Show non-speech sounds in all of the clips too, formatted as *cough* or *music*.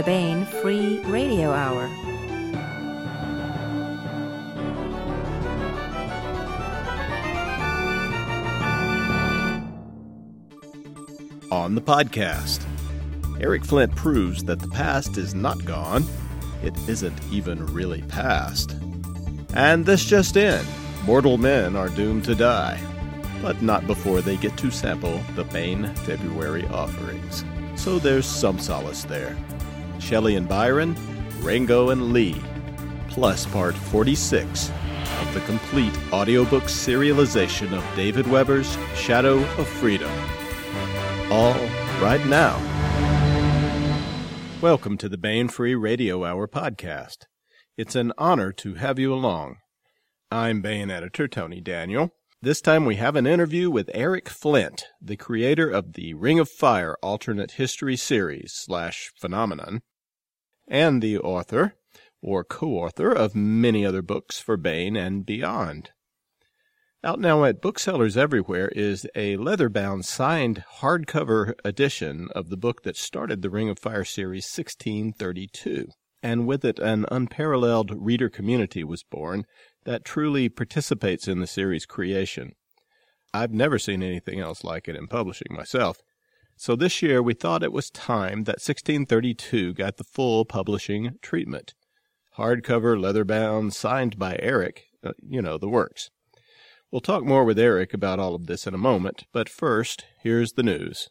the Baen Free Radio Hour. On the podcast, Eric Flint proves that the past is not gone, it isn't even really past. And this just in mortal men are doomed to die, but not before they get to sample the Baen February offerings. So there's some solace there. Shelley and Byron, Ringo and Lee, plus part 46 of the complete audiobook serialization of David Weber's Shadow of Freedom. All right now. Welcome to the Baen Free Radio Hour podcast. It's an honor to have you along. I'm Baen editor Tony Daniel. This time we have an interview with Eric Flint, the creator of the Ring of Fire alternate history series slash phenomenon, and the author or co-author of many other books for Baen and beyond. Out now at booksellers everywhere is a leather-bound signed hardcover edition of the book that started the Ring of Fire series 1632. And with it, an unparalleled reader community was born that truly participates in the series creation. I've never seen anything else like it in publishing myself. So this year we thought it was time that 1632 got the full publishing treatment. Hardcover, leather-bound, signed by Eric, uh, you know, the works. We'll talk more with Eric about all of this in a moment, but first, here's the news.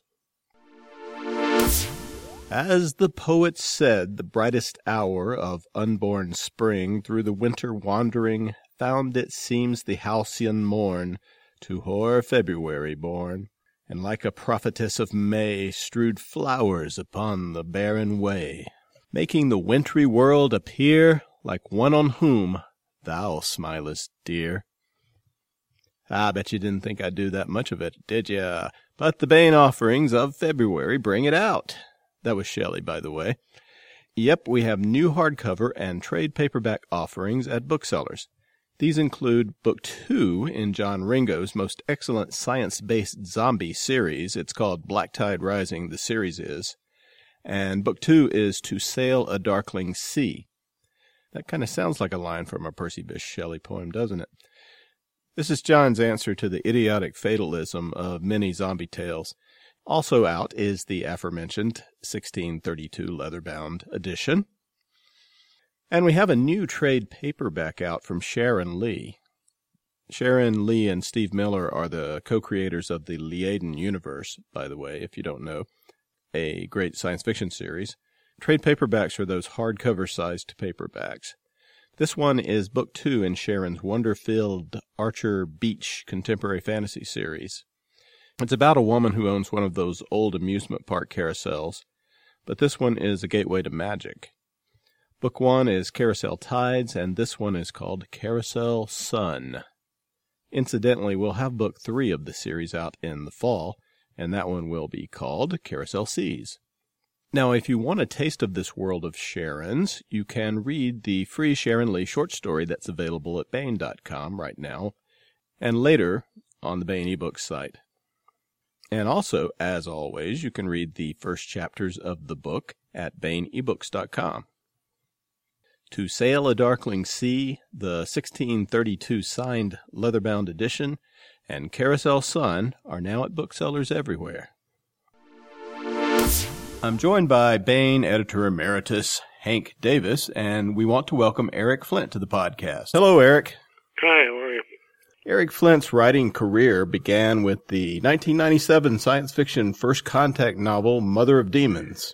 As the poet said, the brightest hour of unborn spring through the winter wandering found it seems the halcyon morn to hoar February born, and like a prophetess of May strewed flowers upon the barren way, making the wintry world appear like one on whom thou smilest, dear. Ah, I bet you didn't think I'd do that much of it, did ya? But the Baen offerings of February bring it out. That was Shelley, by the way. Yep, we have new hardcover and trade paperback offerings at booksellers. These include Book Two in John Ringo's most excellent science based zombie series. It's called Black Tide Rising, the series is. And Book Two is To Sail a Darkling Sea. That kind of sounds like a line from a Percy Bysshe Shelley poem, doesn't it? This is John's answer to the idiotic fatalism of many zombie tales. Also out is the aforementioned 1632 leather-bound edition. And we have a new trade paperback out from Sharon Lee. Sharon Lee and Steve Miller are the co-creators of the Liaden universe, by the way, if you don't know, a great science fiction series. Trade paperbacks are those hardcover sized paperbacks. This one is book two in Sharon's wonder filled Archer Beach contemporary fantasy series. It's about a woman who owns one of those old amusement park carousels, but this one is a gateway to magic. Book one is Carousel Tides, and this one is called Carousel Sun. Incidentally, we'll have book three of the series out in the fall, and that one will be called Carousel Seas. Now, if you want a taste of this world of Sharon's, you can read the free Sharon Lee short story that's available at Baen.com right now, and later on the Baen eBooks site. And also, as always, you can read the first chapters of the book at BaenEbooks.com. To Sail a Darkling Sea, the 1632 signed leather-bound edition, and Carousel Sun are now at booksellers everywhere. I'm joined by Baen editor emeritus Hank Davis, and we want to welcome Eric Flint to the podcast. Hello, Eric. Hi, how are you? Eric Flint's writing career began with the 1997 science fiction first contact novel Mother of Demons.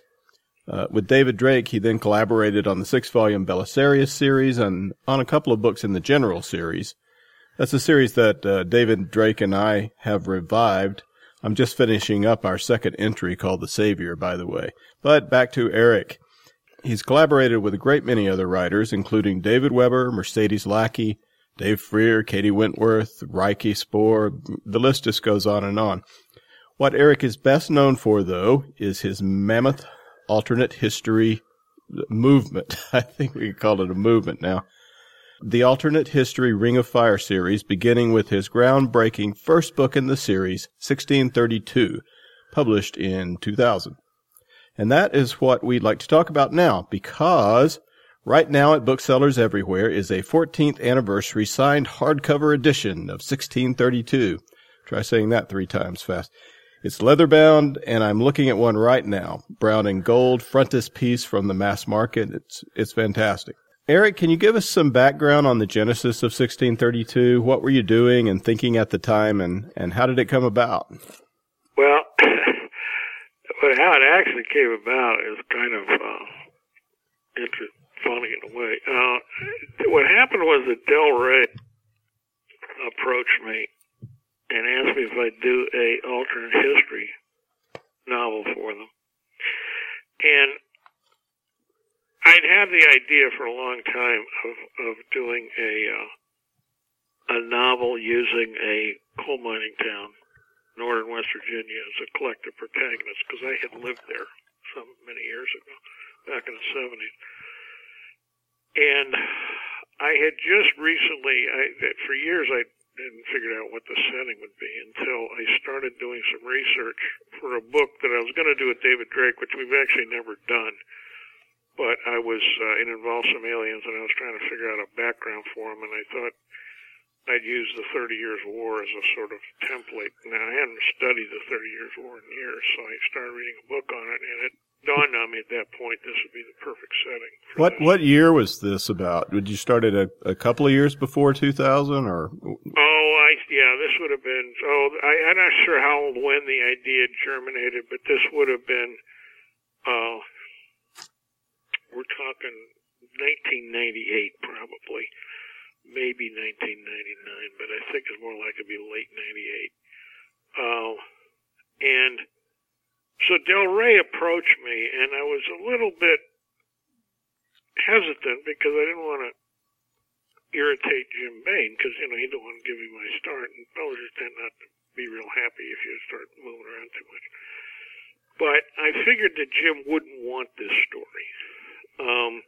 Uh, with David Drake, he then collaborated on the six volume Belisarius series and on a couple of books in the General series. That's a series that uh, David Drake and I have revived. I'm just finishing up our second entry called The Savior, by the way. But back to Eric. He's collaborated with a great many other writers, including David Weber, Mercedes Lackey, Dave Freer, K.D. Wentworth, Ryk Spoor. The list just goes on and on. What Eric is best known for, though, is his mammoth alternate history movement. *laughs* I think we can call it a movement now. The alternate history Ring of Fire series, beginning with his groundbreaking first book in the series, 1632, published in 2000. And that is what we'd like to talk about now because right now at booksellers everywhere is a 14th anniversary signed hardcover edition of 1632. Try saying that three times fast. It's leather bound and I'm looking at one right now. Brown and gold frontispiece from the mass market. It's, it's fantastic. Eric, can you give us some background on the genesis of 1632? What were you doing and thinking at the time and, and how did it come about? Well, *coughs* but how it actually came about is kind of uh, interesting, funny in a way. Uh, what happened was that Del Rey approached me and asked me if I'd do a alternate history novel for them, and I'd had the idea for a long time of of doing a uh, a novel using a coal mining town northern West Virginia as a collective protagonist because I had lived there some many years ago, back in the 70s. And I had just recently, I, for years, I hadn't figured out what the setting would be until I started doing some research for a book that I was going to do with David Drake, which we've actually never done. But I was, uh, it involved some aliens and I was trying to figure out a background for them and I thought, I'd use the Thirty Years' War as a sort of template. Now, I hadn't studied the Thirty Years' War in years, so I started reading a book on it, and it dawned on me at that point this would be the perfect setting. What this. what year was this about? Did you start it a, a couple of years before 2000, or? Oh, I yeah, this would have been. Oh, I, I'm not sure how when the idea germinated, but this would have been. Uh, we're talking 1998, probably maybe 1999, but I think it's more likely to be late 98. Uh, and so Del Rey approached me, and I was a little bit hesitant because I didn't want to irritate Jim Baen because, you know, he didn't want to give me my start, and publishers tend not to be real happy if you start moving around too much. But I figured that Jim wouldn't want this story. Um,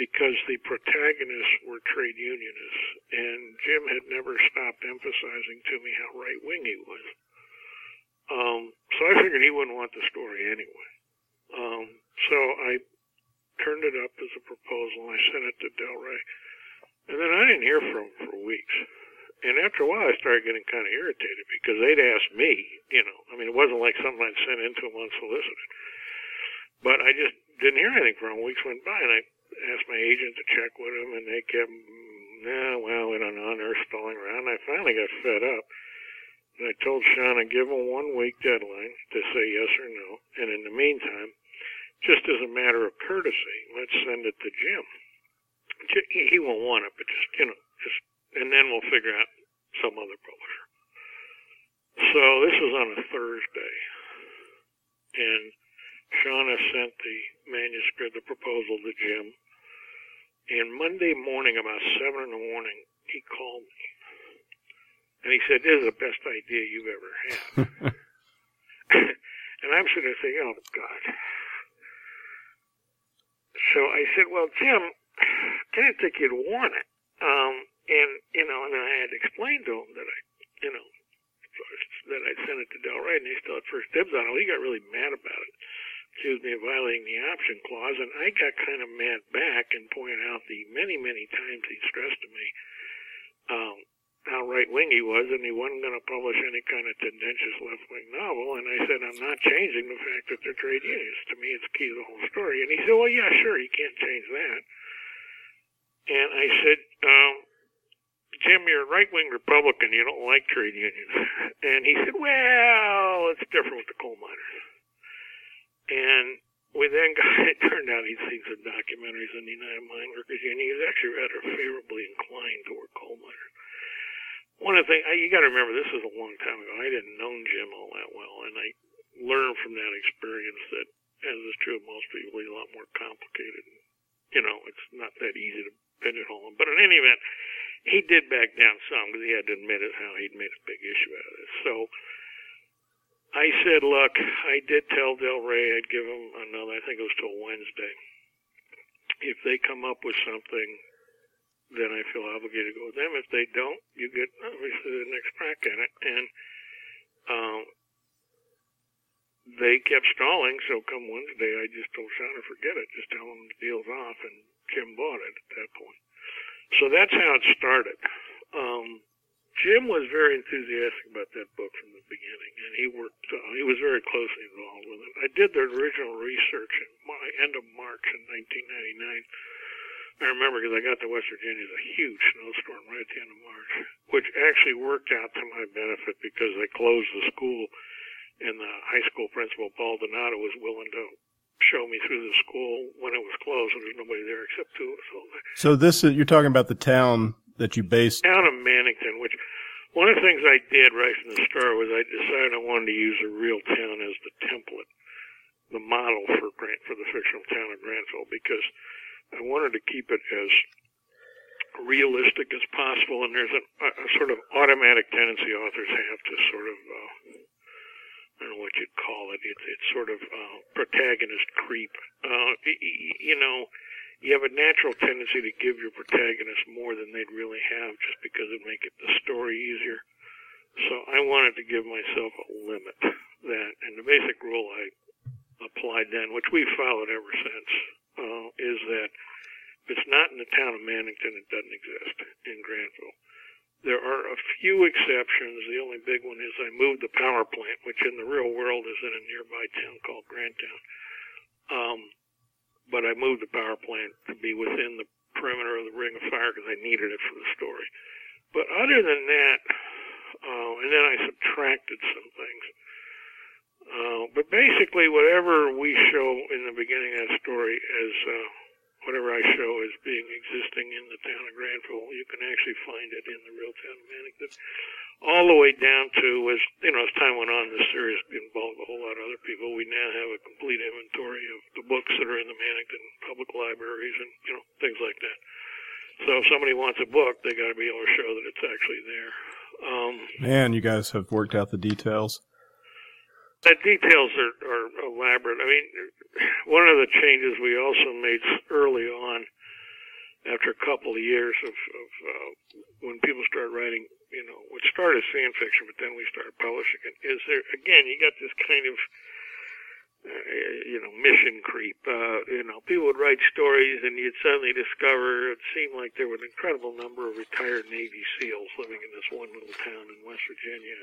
because the protagonists were trade unionists, and Jim had never stopped emphasizing to me how right wing he was. Um, so I figured he wouldn't want the story anyway. Um, so I turned it up as a proposal. and I sent it to Del Rey, and then I didn't hear from him for weeks. And after a while, I started getting kind of irritated because they'd ask me, you know, I mean, it wasn't like something I'd sent into them unsolicited. But I just didn't hear anything from him. Weeks went by, and I asked my agent to check with him, and they kept, nah, well, we don't know. They're stalling around. I finally got fed up. And I told I'd give him one week deadline to say yes or no. And in the meantime, just as a matter of courtesy, let's send it to Jim. He won't want it, but just, you know, just, and then we'll figure out some other publisher. So this was on a Thursday. And Shauna sent the manuscript, the proposal to Jim. And Monday morning, about seven in the morning, he called me. And he said, This is the best idea you've ever had. *laughs* and I'm sitting there thinking, Oh, God. So I said, Well, Jim, I didn't think you'd want it. Um, and, you know, and I had explained to him that I, you know, that I sent it to Del Rey and he still had first dibs on it. He got really mad about it accused me of violating the option clause, and I got kind of mad back and pointed out the many, many times he stressed to me um, how right wing he was, and he wasn't going to publish any kind of tendentious left wing novel. And I said, I'm not changing the fact that they're trade unions. To me, it's key to the whole story. And he said, Well, yeah, sure, you can't change that. And I said, um, Jim, you're a right wing Republican. You don't like trade unions. *laughs* And he said, Well, it's different with the coal miners. And we then *laughs* got, it turned out he'd seen some documentaries on the United Mine Workers Union. He was actually rather favorably inclined toward coal miners. One of the things, you got to remember, this is a long time ago. I didn't know Jim all that well, and I learned from that experience that, as is true of most people, he's a lot more complicated. You know, it's not that easy to pigeonhole him. But in any event, he did back down some because he had to admit it how he'd made a big issue out of this. So, I said, look, I did tell Del Rey I'd give him another, I think it was till Wednesday. If they come up with something, then I feel obligated to go with them. If they don't, you get obviously the next crack at it. And um, they kept stalling, so come Wednesday, I just told Shauna, forget it, just tell them the deal's off, and Jim bought it at that point. So that's how it started. Um, Jim was very enthusiastic about that book from the beginning, and he worked. Uh, he was very closely involved with it. I did the original research in my end of March in 1999. I remember because I got to West Virginia, it was a huge snowstorm right at the end of March, which actually worked out to my benefit because they closed the school, and the high school principal Paul Donato was willing to show me through the school when it was closed and there was nobody there except two of us. So this is, you're talking about the town that you based town of Mannington, which one of the things I did right from the start was I decided I wanted to use a real town as the template, the model for Grant for the fictional town of Grantville, because I wanted to keep it as realistic as possible. And there's a, a sort of automatic tendency authors have to sort of uh, I don't know what you'd call it. It's it's sort of uh, protagonist creep. Uh, you know, you have a natural tendency to give your protagonist more than they'd really have, just because it make it the story easier. So I wanted to give myself a limit that, and the basic rule I applied then, which we've followed ever since, uh, is that if it's not in the town of Mannington, it doesn't exist in Grantville. There are a few exceptions. The only big one is I moved the power plant, which in the real world is in a nearby town called Granttown. Um, but I moved the power plant to be within the perimeter of the ring of fire because I needed it for the story. But other than that, uh, and then I subtracted some things. Uh, but basically, whatever we show in the beginning of that story as uh, whatever I show as being existing in the town of Grantville, you can actually find it in the real town of Mannington. All the way down to as you know, as time went on, the series involved a whole lot of other people. We now have a complete inventory of the books that are in the Mannington public libraries and you know things like that. So if somebody wants a book, they got to be able to show that it's actually there. Um, Man, you guys have worked out the details. The details are, are elaborate. I mean, one of the changes we also made early on, after a couple of years of, of uh, when people start writing, you know, what started as fan fiction, but then we started publishing it, is there, again, you got this kind of, uh, you know, mission creep. Uh, you know, people would write stories and you'd suddenly discover it seemed like there were an incredible number of retired Navy SEALs living in this one little town in West Virginia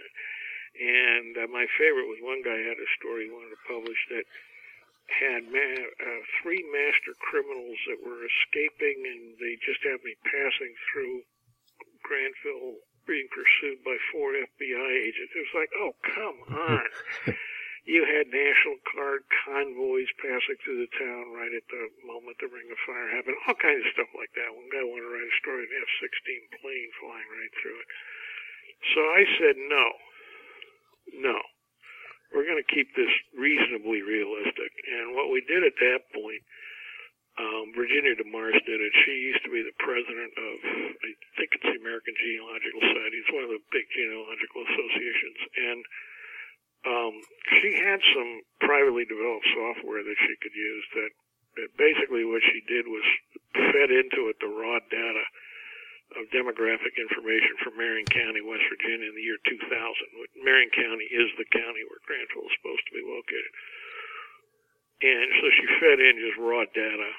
and uh, my favorite was one guy had a story he wanted to publish that had ma- uh, three master criminals that were escaping, and they just happened to be passing through Grantville, being pursued by four FBI agents. It was like, oh, come on. *laughs* you had National Guard convoys passing through the town right at the moment the Ring of Fire happened. All kinds of stuff like that. One guy wanted to write a story of an F-16 plane flying right through it. So I said no. No. We're going to keep this reasonably realistic. And what we did at that point, um, Virginia DeMarce did it. She used to be the president of, I think it's the American Genealogical Society. It's one of the big genealogical associations. And um, she had some privately developed software that she could use that, that basically what she did was fed into it the raw data of demographic information from Marion County, West Virginia in the year 2000. Marion County is the county where Grantville is supposed to be located. And so she fed in just raw data,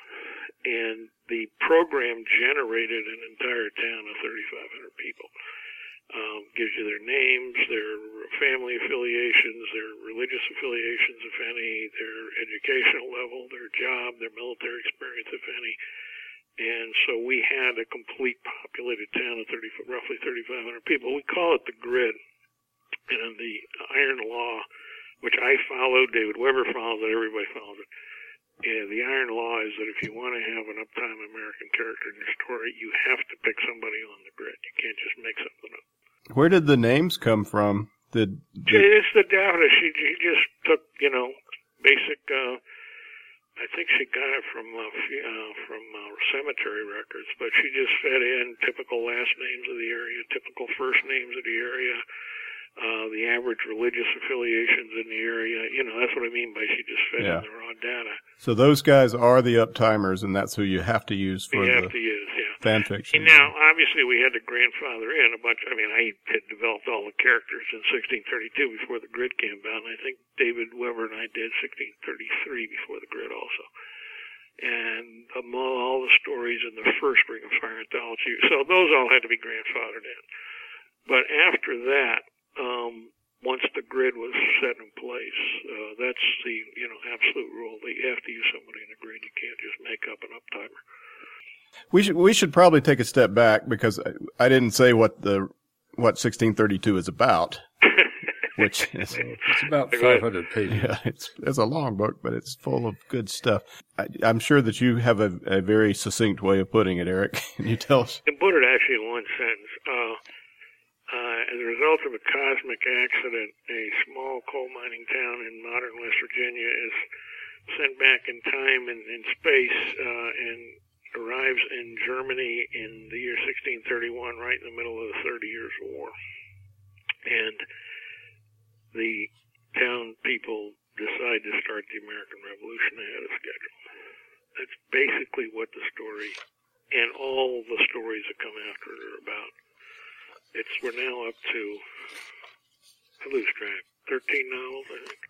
and the program generated an entire town of 3,500 people. Um, gives you their names, their family affiliations, their religious affiliations, if any, their educational level, their job, their military experience, if any and so we had a complete populated town of 30, roughly 3,500 people. We call it the grid. And the iron law, which I followed, David Weber followed it, everybody followed it. And the iron law is that if you want to have an uptime American character in your story, you have to pick somebody on the grid. You can't just make something up. Where did the names come from? Did, did... It's the data. She, she just took, you know, basic uh, I think she got it from uh, uh, from uh, cemetery records, but she just fed in typical last names of the area, typical first names of the area, uh, the average religious affiliations in the area. You know, that's what I mean by she just fed Yeah. in the raw data. So those guys are the uptimers, and that's who you have to use for We the have to use, yeah. fan fiction. And now, obviously, we had to grandfather in a bunch. I mean, I had developed all the characters in 1632 before the grid came out, and I think David Weber and I did 1633 before the grid also. And among all the stories in the first Ring of Fire anthology, so those all had to be grandfathered in. But after that, um, once the grid was set in place, uh, that's the you know absolute rule that you have to use somebody in the grid. You can't just make up an uptimer. we should we should probably take a step back because I, I didn't say what the what 1632 is about, *laughs* which *laughs* is It's about Go 500 pages. yeah, it's it's a long book, but it's full of good stuff. I, I'm sure that you have a, a very succinct way of putting it, Eric. *laughs* Can you tell us? can put it actually in one sentence. Uh, uh, as a result of a cosmic accident, a small coal mining town in modern West Virginia is sent back in time and in space uh, and arrives in Germany in the year 1631, right in the middle of the Thirty Years' War. And the town people decide to start the American Revolution ahead of schedule. That's basically what the story and all the stories that come after it are about. It's we're now up to I lose track, thirteen novels, I think.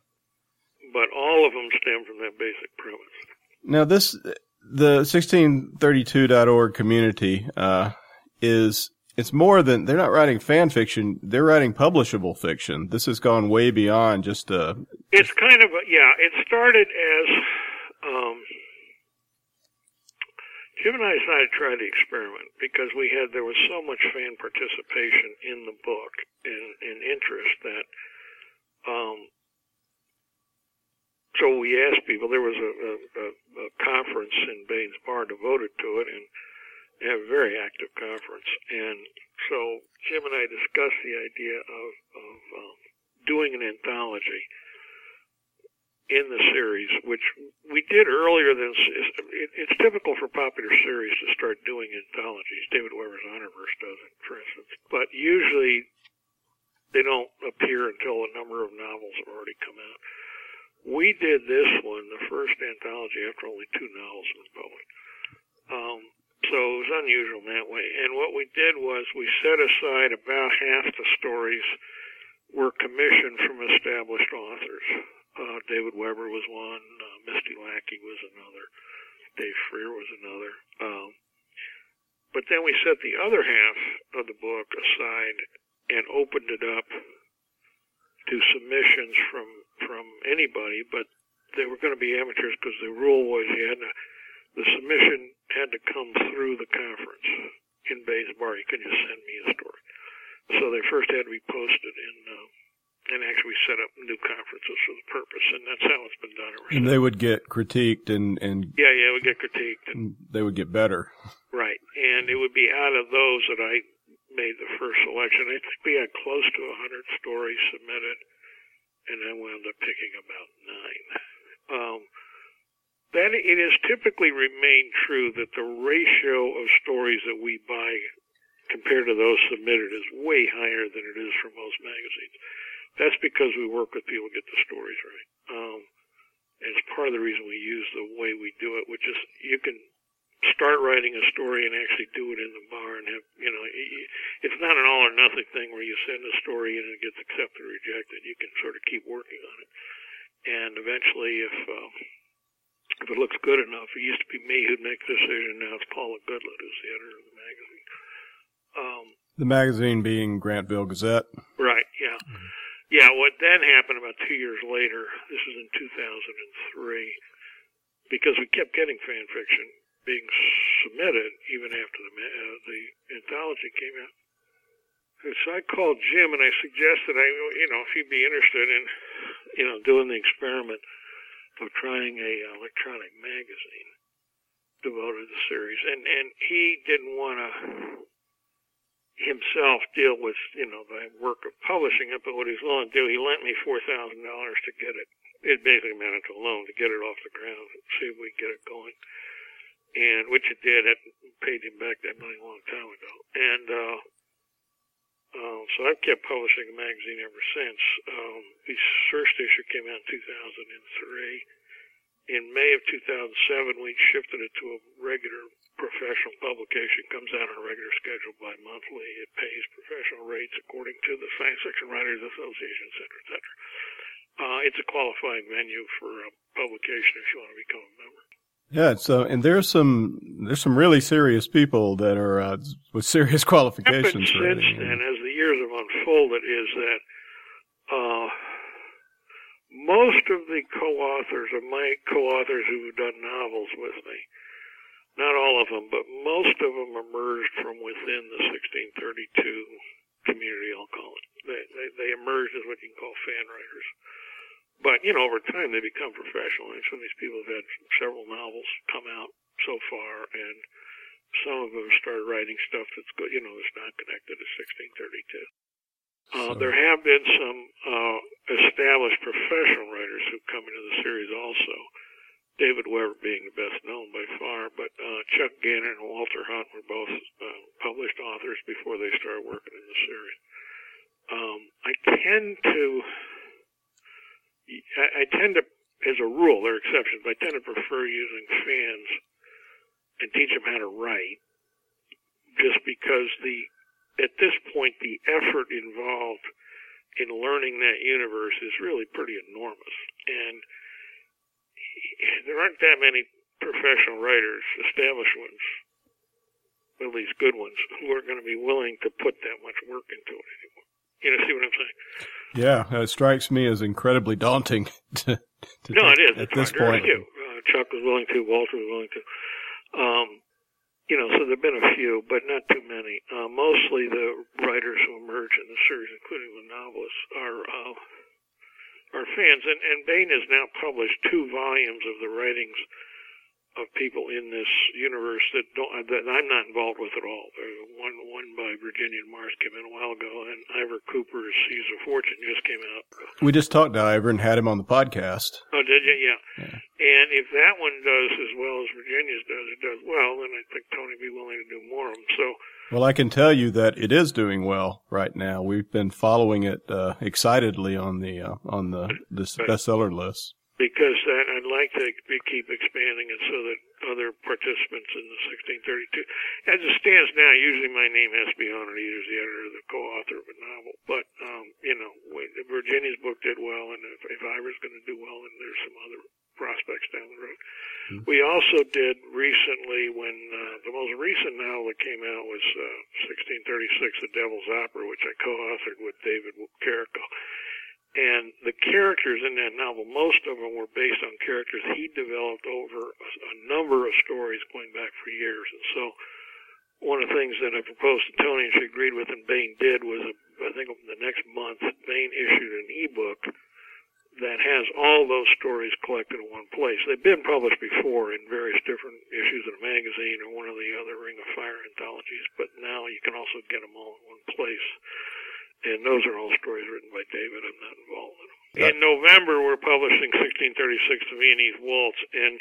But all of them stem from that basic premise. Now this the 1632.org community uh, is it's more than they're not writing fan fiction; they're writing publishable fiction. This has gone way beyond just uh It's kind of a, yeah. It started as um, Jim and I decided to try the experiment because we had there was so much fan participation in the book and, and interest that um, so we asked people. There was a, a, a, conference in Baen's Bar devoted to it, and a very active conference. And so Jim and I discussed the idea of, of um, doing an anthology in the series, which we did earlier than it's typical for popular series to start doing anthologies. David Weber's Honorverse does it, for instance, but usually they don't appear until a number of novels have already come out. We did this one, the first anthology, after only two novels were published. Um, so it was unusual in that way. And what we did was we set aside about half the stories were commissioned from established authors. Uh, David Weber was one, uh, Misty Lackey was another, Dave Freer was another. Um, but then we set the other half of the book aside and opened it up to submissions from from anybody, but they were going to be amateurs because the rule was you had to, the submission had to come through the conference in Baen's Bar. You couldn't just send me a story. So they first had to be posted in, uh, and actually set up new conferences for the purpose, and that's how it's been done and they would get critiqued and and Yeah, yeah, we get critiqued, and, they would get better. right, and it would be out of those that I made the first selection. I think we had close to a hundred stories submitted, and I wound up picking about nine. Um, then it has typically remained true that the ratio of stories that we buy compared to those submitted is way higher than it is for most magazines. That's because we work with people to get the stories right. Um, and it's part of the reason we use the way we do it, which is you can start writing a story and actually do it in the bar and have, you know, y- y- it's not an all or nothing thing where you send a story in and it gets accepted or rejected. You can sort of keep working on it. And eventually, if, uh, if it looks good enough, it used to be me who'd make the decision. Now it's Paula Goodlett who's the editor of the magazine. Um, The magazine being Grantville Gazette. Right, yeah. Yeah, what then happened about two years later, this was in 2003, because we kept getting fan fiction being submitted even after the, uh, the anthology came out. And So I called Jim and I suggested, I, you know, if he'd be interested in, you know, doing the experiment of trying a electronic magazine devoted to the series, and and he didn't want to himself deal with, you know, the work of publishing it, but what he's willing to do, he lent me four thousand dollars to get it. It basically amounted to a loan to get it off the ground see if we could get it going. And which it did. It paid him back that money a long time ago. And uh Um, so I've kept publishing a magazine ever since. Um, the first issue came out in 2003. In May of 2007, we shifted it to a regular professional publication. Comes out on a regular schedule bi-monthly. It pays professional rates according to the Science Fiction Writers Association, et cetera, et cetera. Uh, it's a qualifying venue for a publication if you want to become a member. Yeah, so and there's some there's some really serious people that are uh, with serious *laughs* qualifications. Since then, as the years have unfolded, is that uh, most of the co-authors of my co-authors who've done novels with me, not all of them, but most of them emerged from within the 1632 community. I'll call it. They they, they emerged as what you can call fan writers. But, you know, over time they become professional. And some of these people have had several novels come out so far, and some of them started writing stuff that's good, you know, that's not connected to 1632. Uh, there have been some uh, established professional writers who've come into the series also. David Weber being the best known by far, but uh, Chuck Gannon and Walter Hunt were both uh, published authors before they started working in the series. Um, I tend to I, I tend to, as a rule, there are exceptions, but I tend to prefer using fans and teach them how to write just because the, at this point, the effort involved in learning that universe is really pretty enormous. And *laughs* there aren't that many professional writers, established ones, at least good ones, who are going to be willing to put that much work into it anymore. You know, see what I'm saying? Yeah, it strikes me as incredibly daunting. *laughs* To, to no, it is. At it's this point, point, Uh, Chuck was willing to. Walter was willing to. Um, you know, so there've been a few, but not too many. Uh, mostly the writers who emerge in the series, including the novelists, are uh, are fans. And, and Baen has now published two volumes of the writings of people in this universe that don't that I'm not involved with at all. There's one one by Virginia Mars came in a while ago, and Iver Cooper's Seas of Fortune just came out. we just talked to Iver and had him on the podcast. Oh, did you? Yeah. Yeah. And if that one does as well as Virginia's does, it does well, then I think Tony would be willing to do more of them. So. Well, I can tell you that it is doing well right now. We've been following it uh, excitedly on the uh, on the this bestseller list. Because that I'd like to be, keep expanding it so that other participants in the 1632, as it stands now, usually my name has to be on it, either as the editor or the co-author of a novel. But um, you know, Virginia's book did well, and if, if Iver's going to do well, then there's some other prospects down the road. Mhm. We also did recently when uh, the most recent novel that came out was uh, 1636, The Devil's Opera, which I co-authored with David Carrico. And the characters in that novel, most of them were based on characters he developed over a, number of stories going back for years. And so one of the things that I proposed to Tony and she agreed with and Baen did was, uh, I think the next month, Baen issued an ebook that has all those stories collected in one place. They've been published before in various different issues of a magazine or one of the other Ring of Fire anthologies, but now you can also get them all in one place. And those are all stories written by David. I'm not involved in them. In November, we're publishing 1636 to Viennese Waltz, and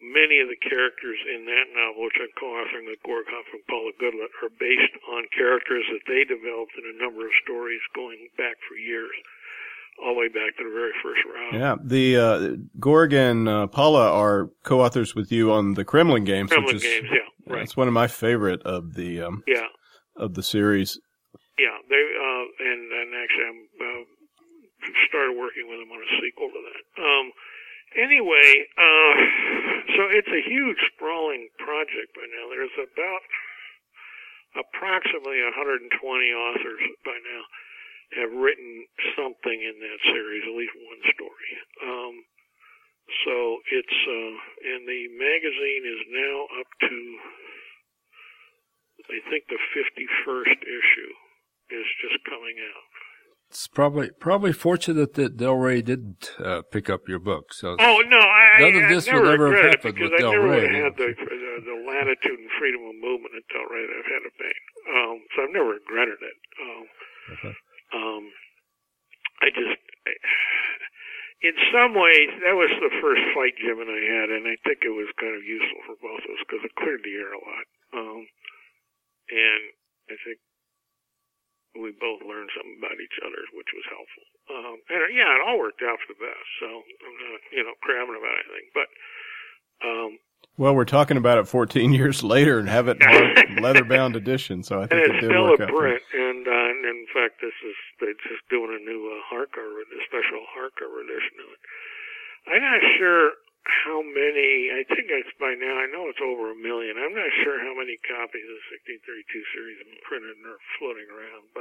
many of the characters in that novel, which I'm co-authoring with Gorg Huff and Paula Goodlett, are based on characters that they developed in a number of stories going back for years, all the way back to the very first round. Yeah, the uh, Gorg and uh, Paula are co-authors with you on the Kremlin games, Kremlin which is games, yeah, right, that's one of my favorite of the um, yeah. of the series. Yeah, they uh, and and actually I'm uh, started working with them on a sequel to that. Um, anyway, uh, so it's a huge sprawling project by now. There's about approximately 120 authors by now have written something in that series, at least one story. Um, so it's uh, and the magazine is now up to I think the 51st issue is just coming out. It's probably probably fortunate that Del Rey didn't uh, pick up your book. So Oh no, I, None of this never would ever have happened because with I Del never Rey. had the, the the latitude and freedom of movement at Del Rey that I've had at Baen. Um, so I've never regretted it. Um, Okay. um, I just, I, in some ways, that was the first fight Jim and I had, and I think it was kind of useful for both of us because it cleared the air a lot. Um, and I think we both learned something about each other, which was helpful. Um, and yeah, it all worked out for the best. So I'm not, you know, crabbing about anything. But um, well, we're talking about it 14 *laughs* years later and have it in leather *laughs* bound edition. So I think and it's it did still work a print. And, uh, and in fact, this is they're just doing a new uh, hardcover, a special hardcover edition of it. I'm not sure how many. I think it's by now. I know it's over a million. I'm not sure how many copies of the 1632 series have been printed and are floating around,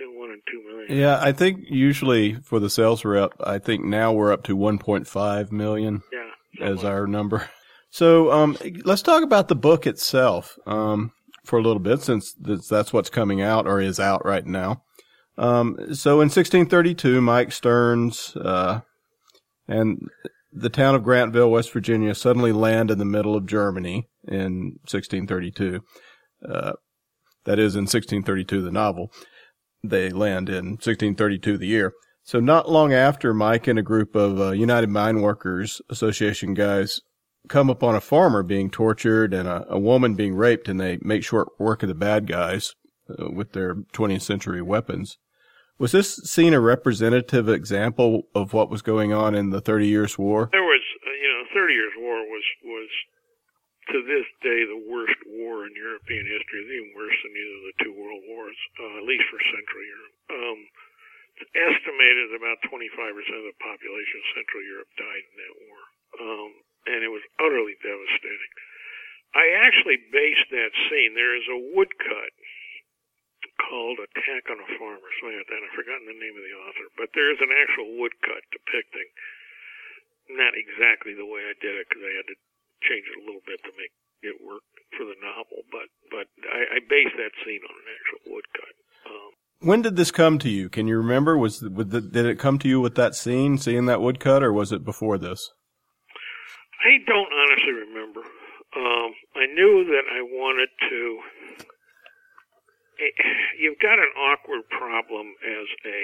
between one and two million. Yeah, I think usually for the sales rep, I think now we're up to 1.5 million Yeah. as our number. So um, let's talk about the book itself um, for a little bit, since that's that's what's coming out or is out right now. Um, so in 1632, Mike Stearns uh, and the town of Grantville, West Virginia, suddenly land in the middle of Germany in 1632. Uh, that is in 1632, the novel. They land in 1632, the year. So not long after, Mike and a group of uh, United Mine Workers Association guys come upon a farmer being tortured and a, a woman being raped, and they make short work of the bad guys uh, with their 20th century weapons. Was this scene a representative example of what was going on in the Thirty Years' War? There was, uh, you know, Thirty Years' War was was to this day the worst war in European history. Even worse than either of the two world wars, uh, at least for Central Europe. Um, it's estimated about 25% of the population of Central Europe died in that war, um, and it was utterly devastating. I actually based that scene. There is a woodcut called Attack on a Farm or something like that. I've forgotten the name of the author, but there is an actual woodcut depicting not exactly the way I did it because I had to change it a little bit to make it work for the novel. But but I, I based that scene on an actual woodcut. Um, When did this come to you? Can you remember? Was the, did it come to you with that scene, seeing that woodcut, or was it before this? I don't honestly remember. Um, I knew that I wanted to. eh, You've got an awkward problem as a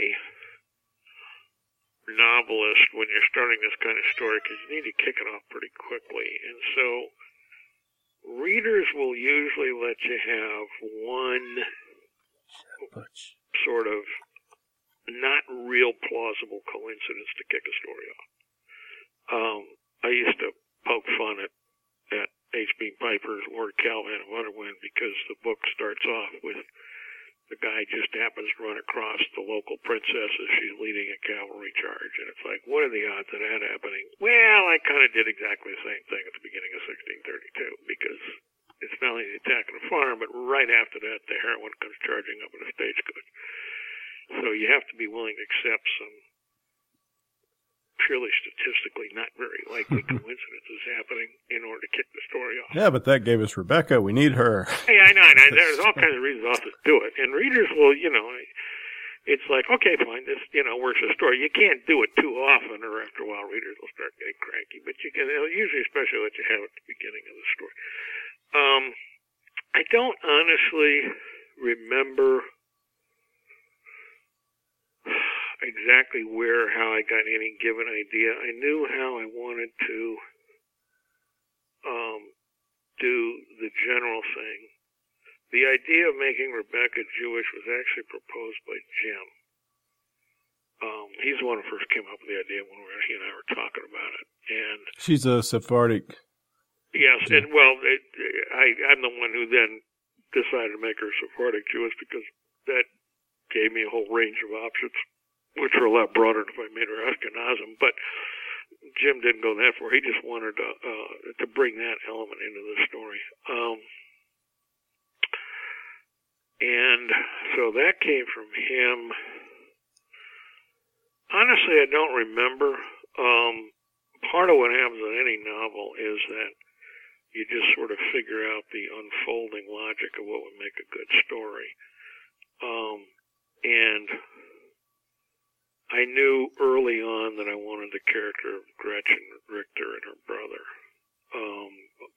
novelist when you're starting this kind of story because you need to kick it off pretty quickly. And so readers will usually let you have one sort of not real plausible coincidence to kick a story off. Um, I used to poke fun at, at H.B. Piper's Lord Kalvan of Otherwhen because the book starts off with the guy just happens to run across the local princess as she's leading a cavalry charge. And it's like, what are the odds of that happening? Well, I kind of did exactly the same thing at the beginning of 1632 because it's not only the attack on the farm, but right after that, the heroine comes charging up in a stagecoach. So you have to be willing to accept some purely statistically not very likely *laughs* coincidences happening in order to kick the story off. Yeah, but that gave us Rebecca. We need her. *laughs* Hey, I know, I know. There's all *laughs* kinds of reasons authors do it, and readers will, you know, it's like, okay, fine, this, you know, works a story. You can't do it too often, or after a while, readers will start getting cranky. But you can, usually, especially let you have at the beginning of the story. Um, I don't honestly remember exactly where, or how I got any given idea. I knew how I wanted to um, do the general thing. The idea of making Rebecca Jewish was actually proposed by Jim. Um, he's the one who first came up with the idea when we were, he and I were talking about it. And She's a Sephardic. yes, and well, it, I, I'm the one who then decided to make her Sephardic Jewish because that gave me a whole range of options, which were a lot broader than if I made her Ashkenazim. But Jim didn't go that far. He just wanted to, uh, to bring that element into the story. Um, and so that came from him. Honestly, I don't remember. Um, part of what happens in any novel is that you just sort of figure out the unfolding logic of what would make a good story. Um, and I knew early on that I wanted the character of Gretchen Richter and her brother. Um,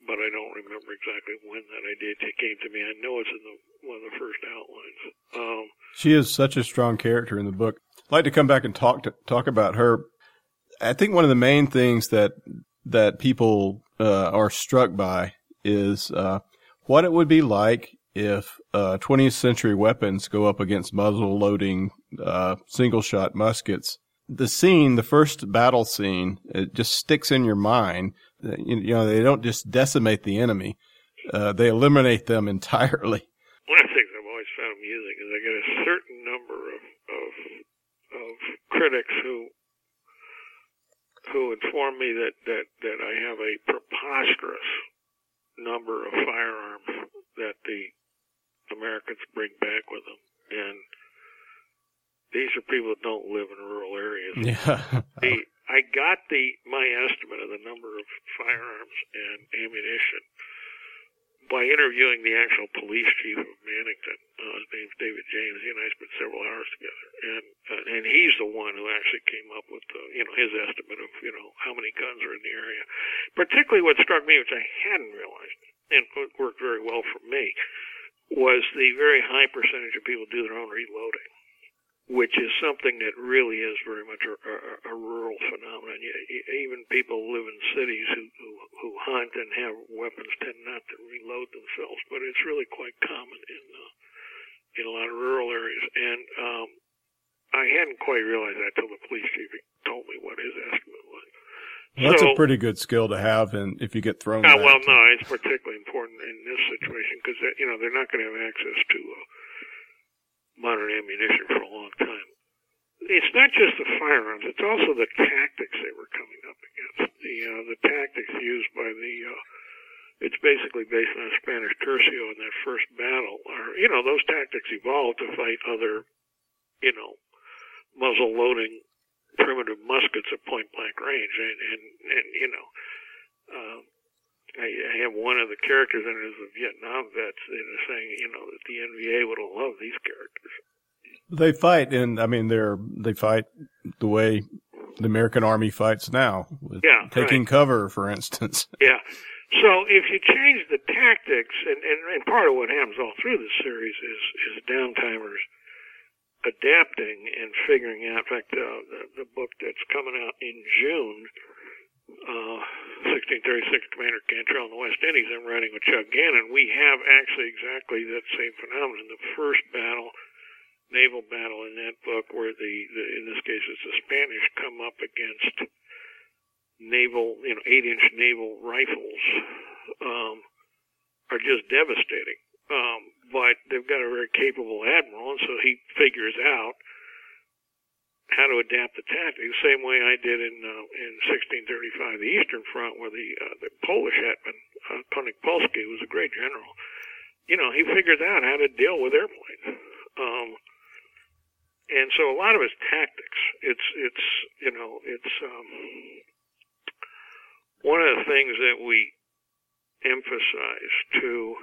but I don't remember exactly when that idea came to me. I know it's in the, one of the first outlines. Um, She is such a strong character in the book. I'd like to come back and talk to, talk about her. I think one of the main things that that people uh, are struck by is uh, what it would be like if uh, 20th century weapons go up against muzzle loading uh, single shot muskets. The scene, the first battle scene, it just sticks in your mind. You know, they don't just decimate the enemy; uh, they eliminate them *laughs* entirely. One of the things I've always found amusing is I get a certain number of of, of critics who who inform me that that that I have a preposterous number of firearms that the Americans bring back with them, and these are people that don't live in rural areas. Yeah. *laughs* the, I got the my estimate of the number of firearms and ammunition by interviewing the actual police chief of Mannington. Uh, his name's David James. He and I spent several hours together, and uh, and he's the one who actually came up with the, you know his estimate of you know how many guns are in the area. Particularly, what struck me, which I hadn't realized, and worked very well for me, was the very high percentage of people do their own reloading which is something that really is very much a, a, a rural phenomenon. Even people who live in cities who, who who hunt and have weapons tend not to reload themselves, but it's really quite common in uh, in a lot of rural areas. And um, I hadn't quite realized that till the police chief told me what his estimate was. Well, that's so, a pretty good skill to have, and if you get thrown. Uh, well, no, it's particularly important in this situation because you know they're not going to have access to. Uh, modern ammunition for a long time. It's not just the firearms; it's also the tactics they were coming up against. The uh, the tactics used by the uh, it's basically based on Spanish tercio in that first battle. Are you know those tactics evolved to fight other, you know, muzzle loading primitive muskets at point blank range, and and, and you know. Uh, I, I have one of the characters in it as a Vietnam vet saying, you know, that the NVA would have loved these characters. They fight, and I mean, they're they fight the way the American Army fights now, yeah, taking right. cover, for instance. *laughs* Yeah. So if you change the tactics, and, and, and part of what happens all through the series is is downtimers adapting and figuring out. In fact, uh, the, the book that's coming out in June uh, 1636 Commander Cantrell in the West Indies. I'm writing with Chuck Gannon. We have actually exactly that same phenomenon. The first battle, naval battle in that book, where the, the in this case it's the Spanish come up against naval, you know, eight-inch naval rifles, um, are just devastating. Um, but they've got a very capable admiral, and so he figures out how to adapt the tactics, same way I did in uh, in 1635, the Eastern Front, where the uh, the Polish hetman uh, Polski was a great general. You know, he figured out how to deal with airplanes. Um, and so a lot of his tactics, it's it's you know it's um, one of the things that we emphasize to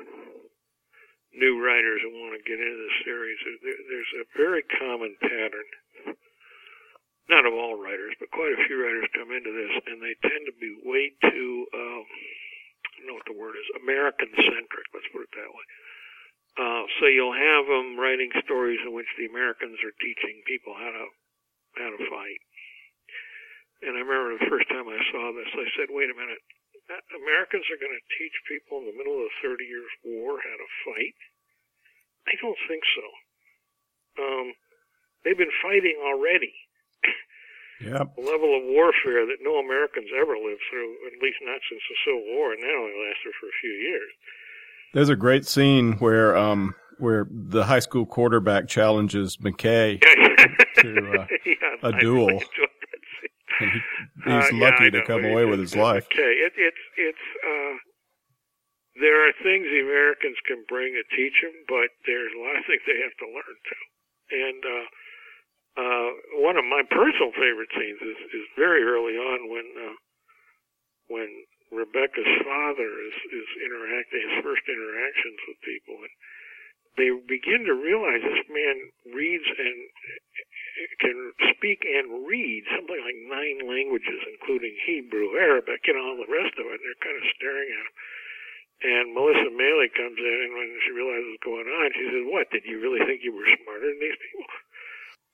new writers who want to get into the series there's a very common pattern not of all writers, but quite a few writers come into this, and they tend to be way too, um, I don't know what the word is, American centric, let's put it that way. Uh, so you'll have them writing stories in which the Americans are teaching people how to, how to fight. And I remember the first time I saw this, I said, wait a minute, Americans are going to teach people in the middle of the 30 Years' War how to fight? I don't think so. Um, they've been fighting already Yep. A level of warfare that no Americans ever lived through, at least not since the Civil War, and that only lasted for a few years. There's a great scene where um where the high school quarterback challenges Mackay *laughs* to uh, *laughs* yeah, a duel. He, *laughs* he's uh, lucky yeah, to come away with his life. Okay, it, it's it's uh, there are things the Americans can bring to teach them, but there's a lot of things they have to learn too. And uh, uh, one of my personal favorite scenes is, is very early on when uh, when Rebecca's father is is interacting his first interactions with people, and they begin to realize this man reads and can speak and read something like nine languages, including Hebrew, Arabic, and all the rest of it. And they're kind of staring at him. And Melissa Mailey comes in, and when she realizes what's going on, she says, "What? Did you really think you were smarter than these people?"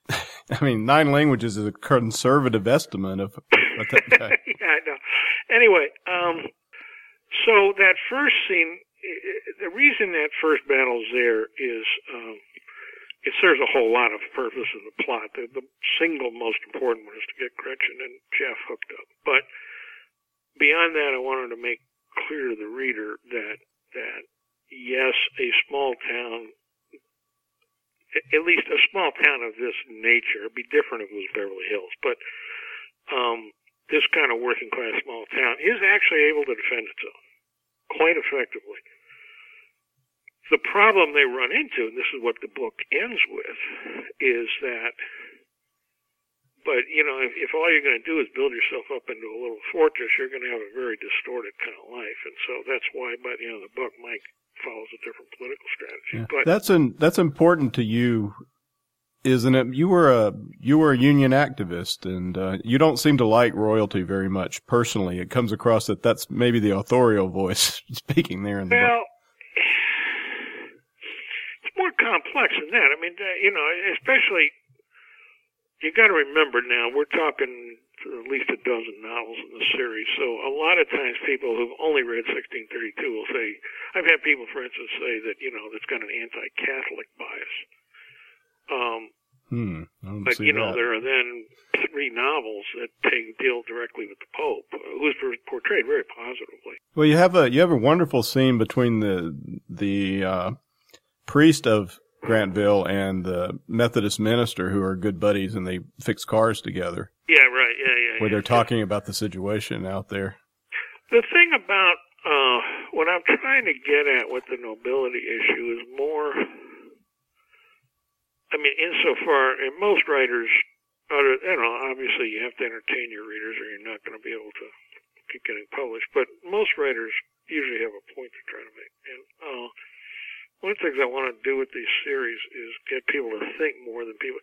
*laughs* I mean, nine languages is a conservative estimate of, of that guy. *laughs* yeah, I know. Anyway, um, so that first scene, the reason that first battle's there is um, it serves a whole lot of purpose in the plot. The, the single most important one is to get Gretchen and Jeff hooked up. But beyond that, I wanted to make clear to the reader that that yes, a small town, at least a small town of this nature, it'd be different if it was Beverly Hills, but um, this kind of working class small town is actually able to defend itself quite effectively the problem they run into, and this is what the book ends with, is that, but you know, if, if all you're going to do is build yourself up into a little fortress, you're going to have a very distorted kind of life, and so that's why by the end of the book, Mike follows a different political strategy. Yeah. But that's an, that's important to you, isn't it? You were a you were a union activist, and uh, you don't seem to like royalty very much personally. It comes across that that's maybe the authorial voice *laughs* speaking there in the well, book more complex than that. I mean, uh, you know, especially you got to remember now we're talking at least a dozen novels in the series. So a lot of times people who've only read 1632 will say, I've had people, for instance, say that you know that's got an anti-Catholic bias. Um, hmm, but you know that. there are then three novels that take deal directly with the Pope, who's portrayed very positively. Well, you have a you have a wonderful scene between the the uh, priest of Grantville and the Methodist minister who are good buddies and they fix cars together. Yeah, right. Yeah, yeah. Where yeah. they're talking about the situation out there. The thing about uh, what I'm trying to get at with the nobility issue is more. I mean, insofar, and most writers, other, you know, obviously you have to entertain your readers or you're not going to be able to keep getting published. But most writers usually have a point they're trying to make, and uh, one of the things I want to do with these series is get people to think more than people.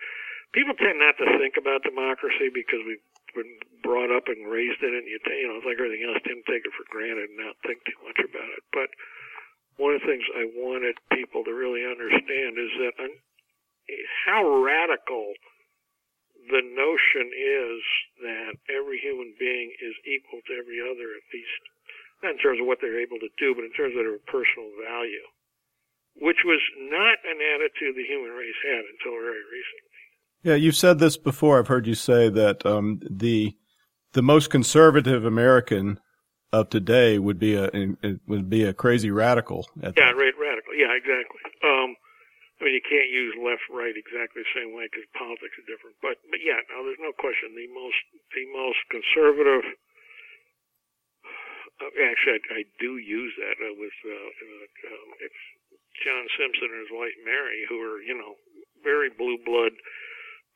People tend not to think about democracy because we've been brought up and raised in it. And you, you know, it's like everything else. Tend to take it for granted and not think too much about it. But one of the things I wanted people to really understand is that un- how radical the notion is that every human being is equal to every other, at least not in terms of what they're able to do, but in terms of their personal value which was not an attitude the human race had until very recently. Yeah, you've said this before. I've heard you say that um, the the most conservative American of today would be a would be a crazy radical. yeah, right, radical. Yeah, exactly. Um, I mean, you can't use left, right exactly the same way because politics are different. But but yeah, no, there's no question. The most the most conservative. Uh, actually, I, I do use that uh, with uh, uh, um, it's John Simpson and his wife Mary, who are you know very blue blood,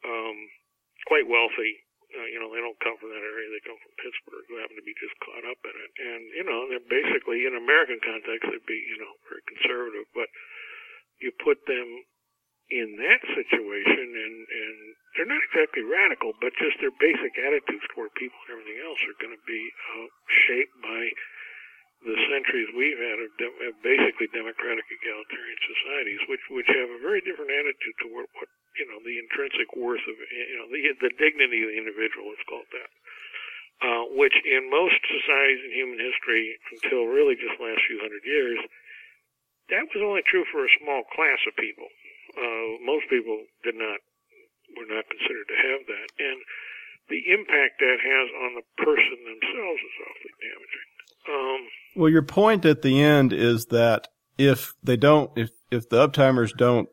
um, quite wealthy. Uh, you know, they don't come from that area; they come from Pittsburgh, who happen to be just caught up in it. And you know, they're basically in American context, they'd be you know very conservative, but you put them in that situation, and and they're not exactly radical, but just their basic attitudes toward people and everything else are going to be uh, shaped by the centuries we've had of, de- basically democratic egalitarian societies, which which have a very different attitude toward what you know the intrinsic worth of you know the the dignity of the individual. Let's call it that. Uh, which in most societies in human history, until really just last few hundred years, that was only true for a small class of people. Uh, most people did not were not considered to have that, and the impact that has on the person themselves is awfully damaging. Um, well, your point at the end is that if they don't, if if the uptimers don't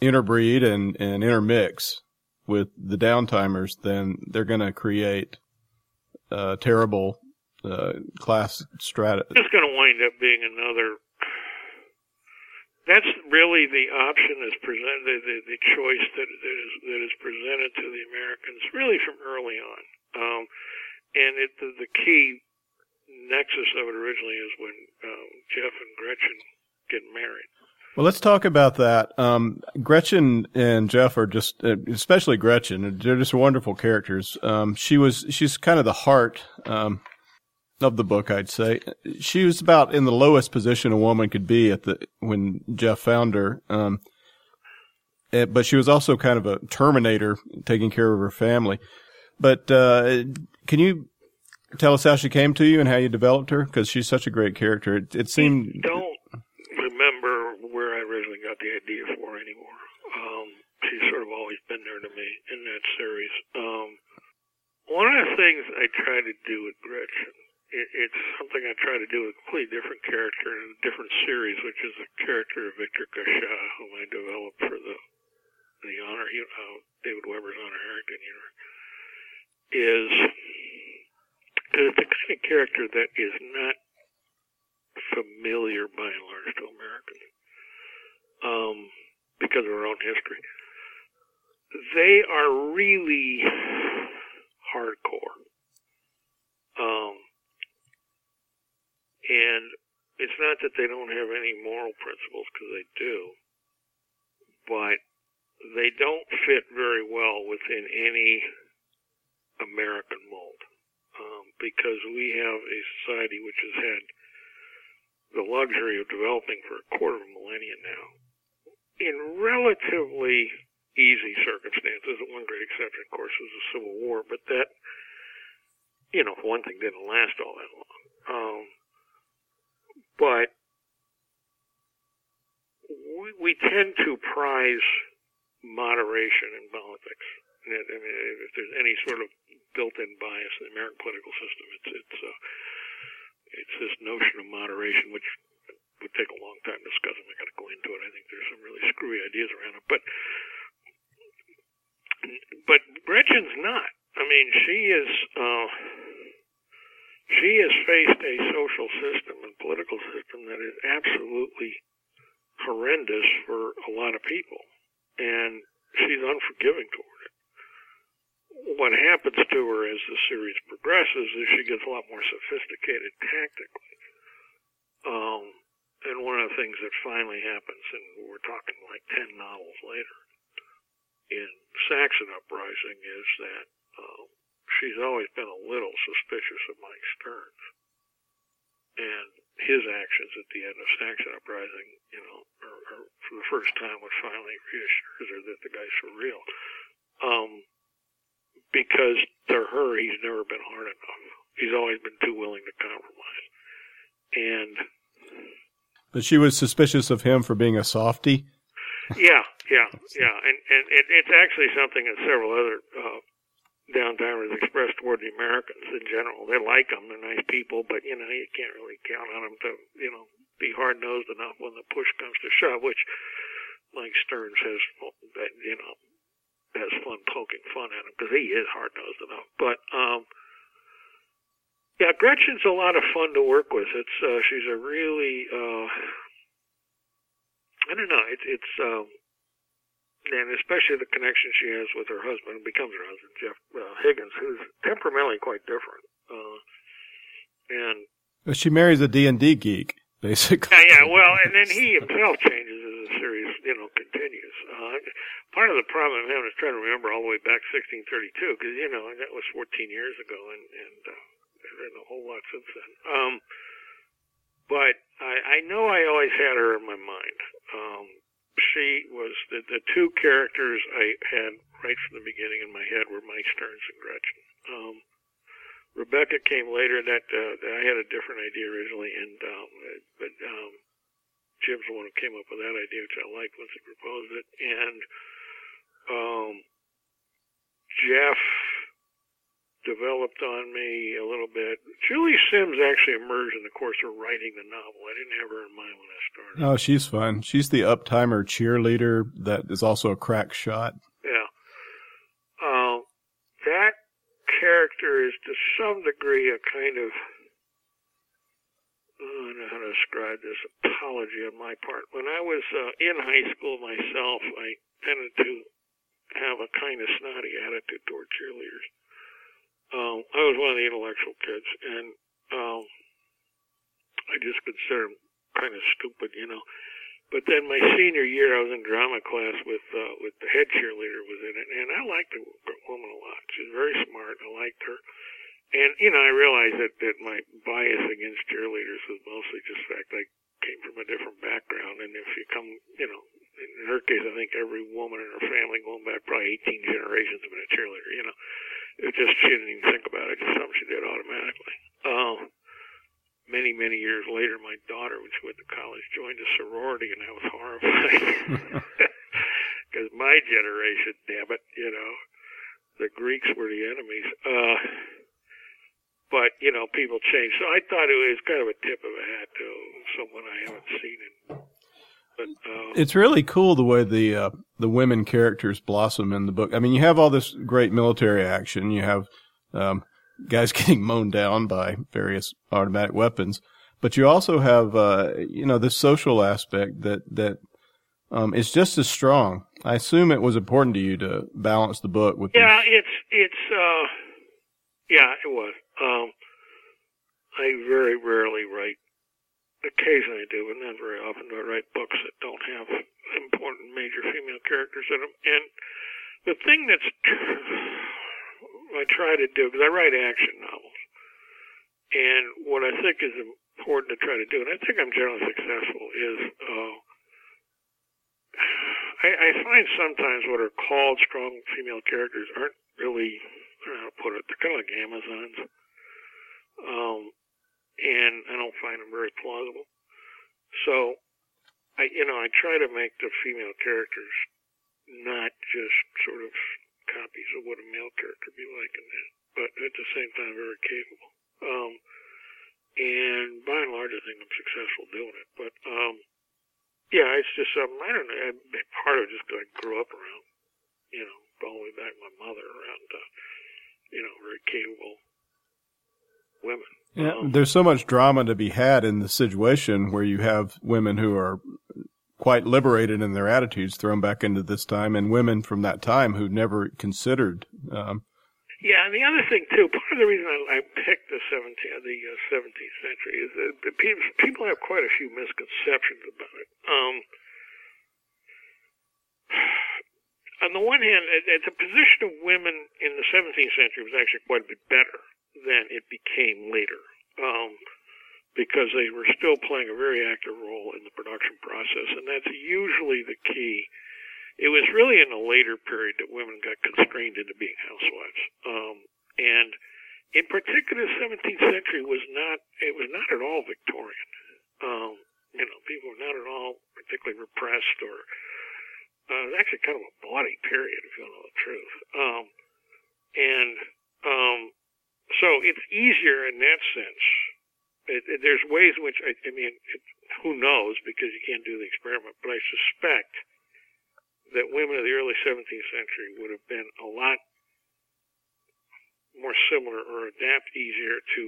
interbreed and and intermix with the downtimers, then they're going to create a terrible uh, class strata. It's going to wind up being another. That's really the option is presented, the, the, the choice that, that is that is presented to the Americans really from early on. Um, and it, the, the key nexus of it originally is when um, Jeff and Gretchen get married. Well, let's talk about that. Um, Gretchen and Jeff are just, uh, especially Gretchen, they're just wonderful characters. Um, she was, she's kind of the heart, um, of the book, I'd say. She was about in the lowest position a woman could be at the, when Jeff found her. Um, eh, but she was also kind of a terminator, taking care of her family. But, uh, can you tell us how she came to you and how you developed her? Because she's such a great character. It, it seemed. don't remember where I originally got the idea for anymore. Um, she's sort of always been there to me in that series. Um, one of the things I try to do with Gretchen, it, it's something I try to do with a completely different character in a different series, which is the character of Victor Cachat, whom I developed for the the honor, uh, David Weber's Honor Harrington is it's the kind of character that is not familiar by and large to Americans um, because of our own history. They are really hardcore. Um, and it's not that they don't have any moral principles, because they do, but they don't fit very well within any American mold. Um, because we have a society which has had the luxury of developing for a quarter of a millennium now in relatively easy circumstances. One great exception, of course, was the Civil War, but that, you know, for one thing didn't last all that long. Um, but we, we tend to prize moderation in politics. I mean, if there's any sort of built-in bias in the American political system, it's it's uh, it's this notion of moderation, which would take a long time to discuss. I'm not going to go into it. I think there's some really screwy ideas around it, but but Gretchen's not. I mean, she is. Uh, she has faced a social system and political system that is absolutely horrendous for a lot of people and she's unforgiving toward it. What happens to her as the series progresses is she gets a lot more sophisticated tactically. Um, and one of the things that finally happens, and we're talking like 10 novels later, in Saxon Uprising is that um, she's always been a little suspicious of Mike Stearns. And his actions at the end of Saxon Uprising, you know, are, are for the first time what finally reassures her that the guy's for real. Um, because to her, he's never been hard enough. He's always been too willing to compromise. And. But she was suspicious of him for being a softy? yeah, yeah, *laughs* yeah. And, and it, it's actually something that several other, uh, downtimers expressed toward the Americans in general. They like them; they're nice people, but you know you can't really count on them to you know be hard nosed enough when the push comes to shove. Which, like Stearns has, you know, has fun poking fun at him because he is hard nosed enough. But um, yeah, Gretchen's a lot of fun to work with. It's uh, she's a really uh, I don't know. It's it's um, and especially the connection she has with her husband, becomes her husband, Jeff uh, Higgins, who's temperamentally quite different. Uh, and she marries a D and D geek, basically. Yeah, yeah. Well, and then he himself changes as the series, you know, continues. Uh, part of the problem I'm having is trying to remember all the way back 1632, because you know that was 14 years ago, and and uh, there's been a whole lot since then. Um, but I, I know I always had her in my mind. Um, she was the, the two characters I had right from the beginning in my head were Mike Stearns and Gretchen. Um, Rebecca came later. and That uh, I had a different idea originally, and um, but um, Jim's the one who came up with that idea, which I liked once he proposed it. And um, Jeff developed on me a little bit. Julie Sims actually emerged in the course of writing the novel. I didn't have her in mind when I started. Oh, she's fun. She's the uptimer cheerleader that is also a crack shot. Yeah. Um, that character is to some degree a kind of I don't know how to describe this apology on my part. When I was uh, in high school myself, I tended to have a kind of snotty attitude toward cheerleaders um, I was one of the intellectual kids, and um, I just considered them kind of stupid, you know. But then my senior year, I was in drama class with uh, with the head cheerleader was in it, and I liked the woman a lot. She's very smart. I liked her, and you know, I realized that that my bias against cheerleaders was mostly just the fact I came from a different background, and if you come, you know, in her case, I think every woman in her family going back probably 18 generations have been a cheerleader, you know. It just she didn't even think about it. Just something she did automatically. Uh, many many years later, my daughter, when she went to college, joined a sorority, and I was horrified. Because *laughs* my generation, damn it, you know, the Greeks were the enemies. Uh, but you know, people change. So I thought it was kind of a tip of a hat to someone I haven't seen in. But, uh, it's really cool the way the uh, the women characters blossom in the book. I mean, you have all this great military action. You have um, guys *laughs* getting mown down by various automatic weapons, but you also have uh, you know this social aspect that that um, is just as strong. I assume it was important to you to balance the book with. Yeah, it's it's uh, yeah, it was. Um, I very rarely write. Occasionally I do, but not very often do I write books that don't have important major female characters in them. And the thing that's I try to do because I write action novels, and what I think is important to try to do, and I think I'm generally successful, is uh, I, I find sometimes what are called strong female characters aren't really I don't know how to put it. They're kind of like Amazons. Um, and I don't find them very plausible. So, I, you know, I try to make the female characters not just sort of copies of what a male character would be like in that, but at the same time very capable. Um, and by and large, I think I'm successful doing it. But um, yeah, it's just something I don't know. Part of it just I grew up around, you know, all the way back my mother around, uh, you know, very capable women. Yeah, um, there's so much drama to be had in the situation where you have women who are quite liberated in their attitudes thrown back into this time, and women from that time who never considered. Um, yeah, and the other thing too, part of the reason I, I picked the 17th, the uh, 17th century is that people, people have quite a few misconceptions about it. Um, on the one hand, the position of women in the 17th century was actually quite a bit better than it became later, um, because they were still playing a very active role in the production process, and that's usually the key. It was really in a later period that women got constrained into being housewives, um, and in particular, the 17th century was not it was not at all Victorian. Um, you know, people were not at all particularly repressed or uh, it was actually kind of a bloody period, if you know the truth. Um, and um, so it's easier in that sense. It, it, there's ways in which I, I mean, it, who knows because you can't do the experiment, but I suspect that women of the early 17th century would have been a lot more similar or adapt easier to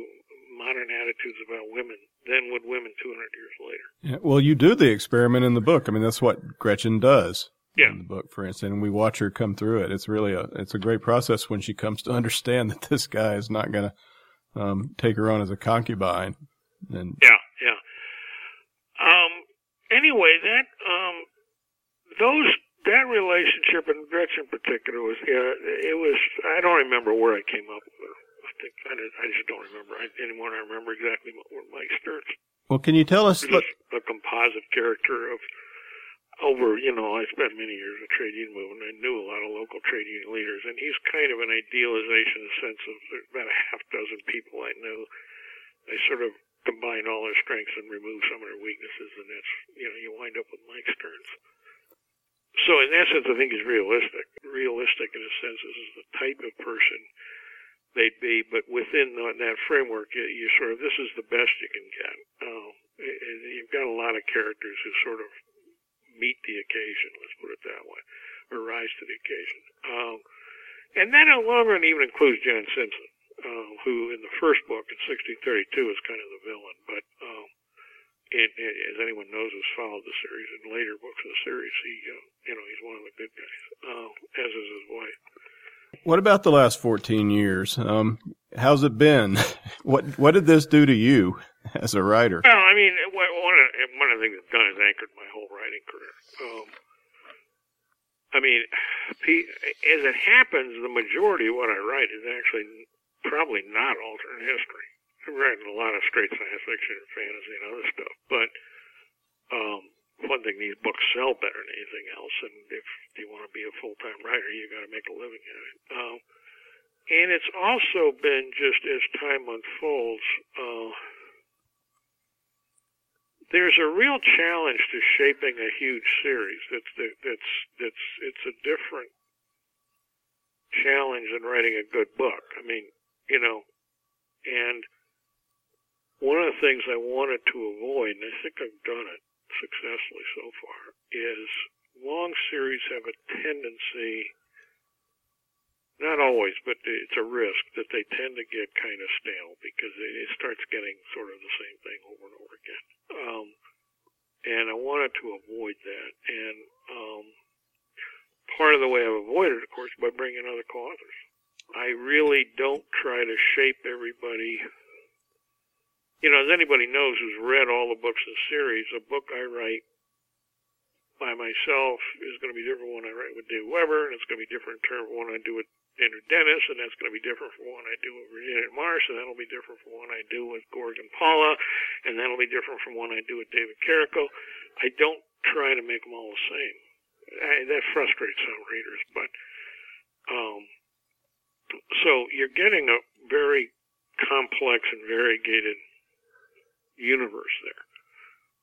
modern attitudes about women than would women 200 years later. Yeah, well, you do the experiment in the book. I mean, that's what Gretchen does yeah. in the book, for instance, and we watch her come through it. It's really a it's a great process when she comes to *laughs* understand that this guy is not going to um, take her on as a concubine. And yeah, yeah. Um. Anyway, that um, those that relationship and Gretchen in particular was yeah, it was. I don't remember where I came up with. I think I, did, I just don't remember I, anymore. I remember exactly what Mike Stearns. Well, can you tell us? Look, a composite character of over, you know, I spent many years in the trade union movement. I knew a lot of local trade union leaders, and he's kind of an idealization in the sense of about a half dozen people I knew. They sort of combine all their strengths and remove some of their weaknesses, and that's, you know, you wind up with Mike Stearns. So in that sense, I think he's realistic. Realistic in a sense, this is the type of person they'd be, but within that framework, you sort of, this is the best you can get. Um, you've got a lot of characters who sort of meet the occasion, let's put it that way, or rise to the occasion. Um, and that long run even includes John Simpson, uh, who in the first book in 1632 is kind of the villain, but um, as anyone knows who's followed the series in later books of the series, he, uh, you know, he's one of the good guys, uh, as is his wife. What about the last 14 years? Um, how's it been? *laughs* what what did this do to you as a writer? Well, I mean, one of, one of the things it's done is anchored my whole writing career. Um, I mean, *sighs* as it happens, the majority of what I write is actually probably not alternate history. I'm writing a lot of straight science fiction and fantasy and other stuff, but um, one thing these books sell better than anything else, and if you want to be a full time writer, you got to make a living at it. Um, and it's also been just as time unfolds. Uh, there's a real challenge to shaping a huge series. That's that's that's it's a different challenge than writing a good book. I mean, you know, and one of the things I wanted to avoid, and I think I've done it successfully so far, is long series have a tendency not always, but it's a risk that they tend to get kind of stale because it starts getting sort of the same thing over and over again. Um, and I wanted to avoid that. And um, part of the way I've avoided it, of course, by bringing other co-authors. I really don't try to shape everybody. You know, as anybody knows who's read all the books in the series, a book I write by myself is going to be different when I write with Dave Weber, and it's going to be different in terms of one I do with Andrew Dennis, and that's going to be different from one I do with Virginia DeMarce, and that'll be different from one I do with Gorg and Paula, and that'll be different from one I do with David Carrico. I don't try to make them all the same. I, that frustrates some readers, but um, so you're getting a very complex and variegated universe there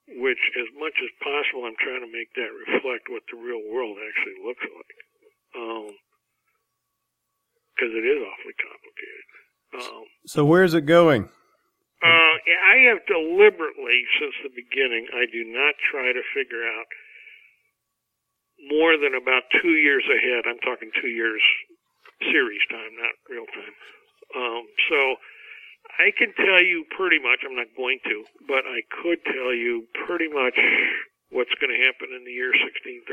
which as much as possible I'm trying to make that reflect what the real world actually looks like. Um, because it is awfully complicated. Um, so where's it going? Uh, I have deliberately, since the beginning, I do not try to figure out more than about two years ahead. I'm talking two years series time, not real time. Um, so I can tell you pretty much, I'm not going to, but I could tell you pretty much what's going to happen in the year 1637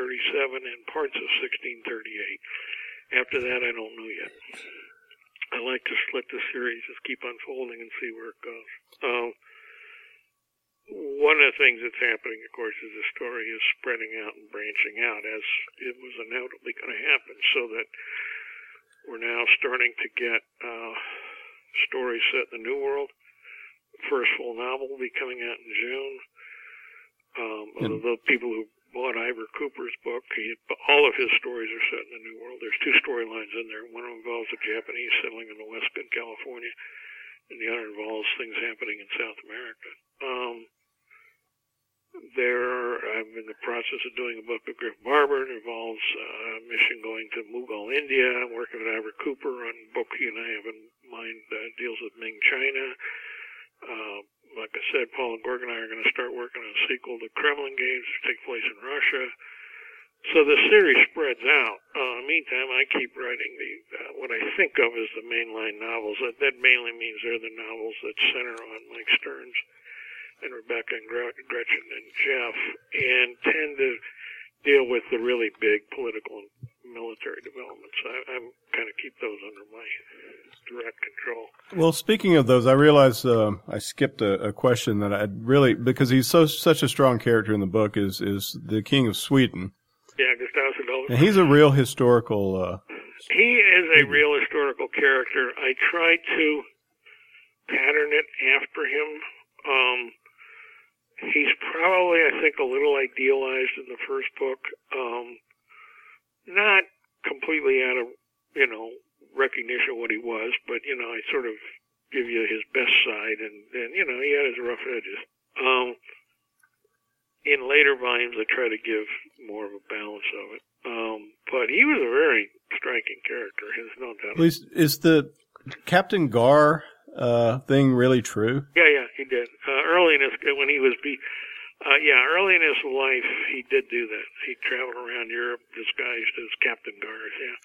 and parts of 1638. After that, I don't know yet. I like to let the series just keep unfolding and see where it goes. Um, one of the things that's happening, of course, is the story is spreading out and branching out, as it was inevitably going to happen, so that we're now starting to get uh, stories set in the New World. The first full novel will be coming out in June. Um, the people who bought Iver Cooper's book. He, all of his stories are set in the New World. There's two storylines in there. One involves a Japanese settling in the West in California, and the other involves things happening in South America. Um, there, I'm in the process of doing a book of Griff Barber. It involves uh, a mission going to Mughal, India. I'm working with Iver Cooper on a book he and I have in mind uh, deals with Ming China. Uh, like I said, Paul and Gorgon and I are going to start working on a sequel to Kremlin Games, which take place in Russia. So the series spreads out. Uh, meantime, I keep writing the uh, what I think of as the mainline novels. That, that mainly means they're the novels that center on Mike Stearns and Rebecca and Gretchen and Jeff, and tend to deal with the really big political and military developments. I, I kind of keep those under my direct control. Well, speaking of those, I realized uh, I skipped a, a, question that I really because he's so such a strong character in the book is is the King of Sweden. Yeah, Gustav Adolphus. And he's a real historical. Uh, he is a real historical character. I tried to pattern it after him. Um, he's probably, I think, a little idealized in the first book. Um, not completely out of, you know, recognition of what he was, but, you know, I sort of give you his best side, and, and you know, he had his rough edges. Um, in later volumes, I try to give more of a balance of it. Um, but he was a very striking character. There's no doubt. Is, is the Captain Gars uh, thing really true? Yeah, yeah, he did. Uh, early in his when he was be, uh, yeah, early in his life, he did do that. He traveled around Europe disguised as Captain Gars. Yeah.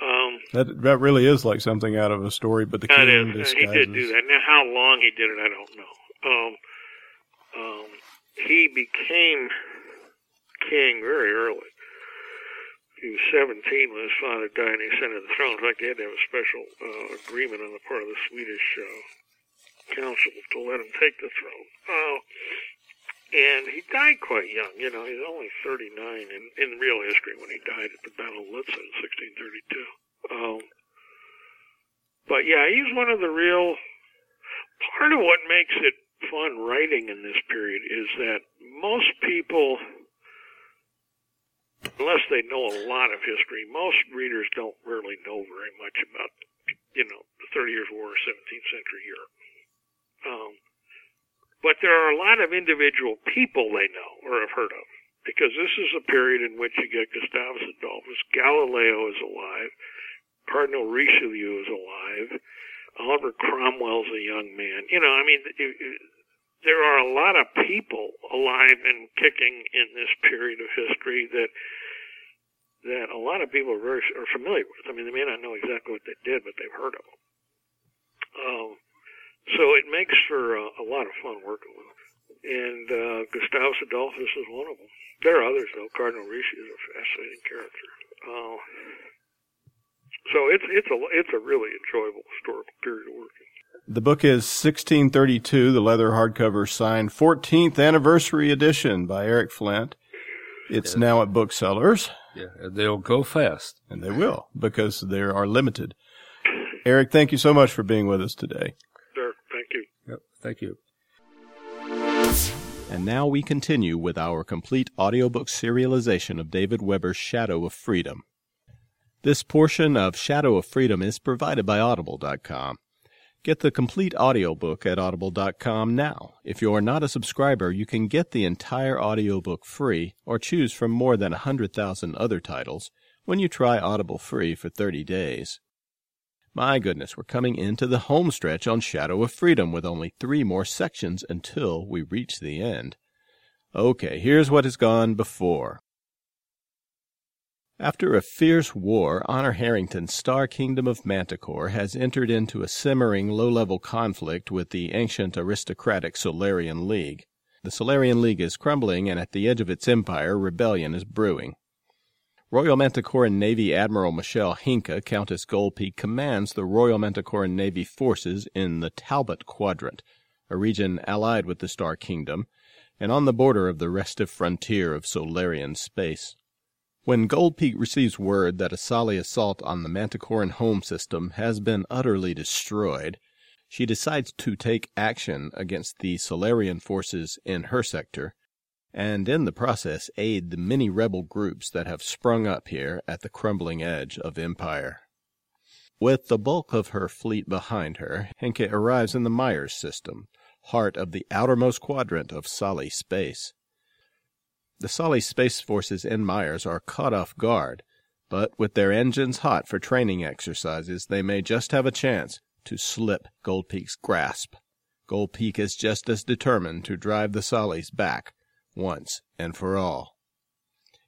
Um, that that really is like something out of a story, but the king is. disguises. He did do that. Now, how long he did it, I don't know. Um, um, he became king very early. He was 17 when his father died and he ascended the throne. In fact, he had to have a special uh, agreement on the part of the Swedish uh, council to let him take the throne. Uh, and he died quite young. You know, he's only 39 in, in real history when he died at the Battle of Lützen in 1632. Um, but yeah, he's one of the real. Part of what makes it fun writing in this period is that most people, unless they know a lot of history, most readers don't really know very much about, you know, the Thirty Years' War or 17th century Europe. Um, But there are a lot of individual people they know or have heard of. Because this is a period in which you get Gustavus Adolphus, Galileo is alive, Cardinal Richelieu is alive, Oliver Cromwell's a young man. You know, I mean, it, it, there are a lot of people alive and kicking in this period of history that that a lot of people are very are familiar with. I mean, they may not know exactly what they did, but they've heard of them. Um, so it makes for a, a lot of fun working with them. And uh, Gustavus Adolphus is one of them. There are others though. Cardinal Richelieu is a fascinating character. Uh, so it's it's a it's a really enjoyable historical period of working. The book is 1632, the leather hardcover signed 14th anniversary edition by Eric Flint. It's yeah. now at booksellers. Yeah, they'll go fast. And they will because they are limited. Eric, thank you so much for being with us today. Sure, thank you. Yep, thank you. And now we continue with our complete audiobook serialization of David Weber's Shadow of Freedom. This portion of Shadow of Freedom is provided by Audible.com. Get the complete audiobook at audible.com now. If you are not a subscriber, you can get the entire audiobook free or choose from more than 100,000 other titles when you try Audible free for 30 days. My goodness, we're coming into the home stretch on Shadow of Freedom with only three more sections until we reach the end. Okay, here's what has gone before. After a fierce war, Honor Harrington's star kingdom of Manticore has entered into a simmering low-level conflict with the ancient aristocratic Solarian League. The Solarian League is crumbling, and at the edge of its empire, rebellion is brewing. Royal Manticoran Navy Admiral Michelle Henke, Countess Gold Peak, commands the Royal Manticoran Navy forces in the Talbot Quadrant, a region allied with the Star Kingdom, and on the border of the restive frontier of Solarian space. When Gold Peak receives word that a Solly assault on the Manticoran home system has been utterly destroyed, she decides to take action against the Solarian forces in her sector, and in the process aid the many rebel groups that have sprung up here at the crumbling edge of empire. With the bulk of her fleet behind her, Henke arrives in the Myers system, heart of the outermost quadrant of Solly space. The Solly Space Forces in Myers are caught off guard, but with their engines hot for training exercises, they may just have a chance to slip Gold Peak's grasp. Gold Peak is just as determined to drive the Sollies back once and for all.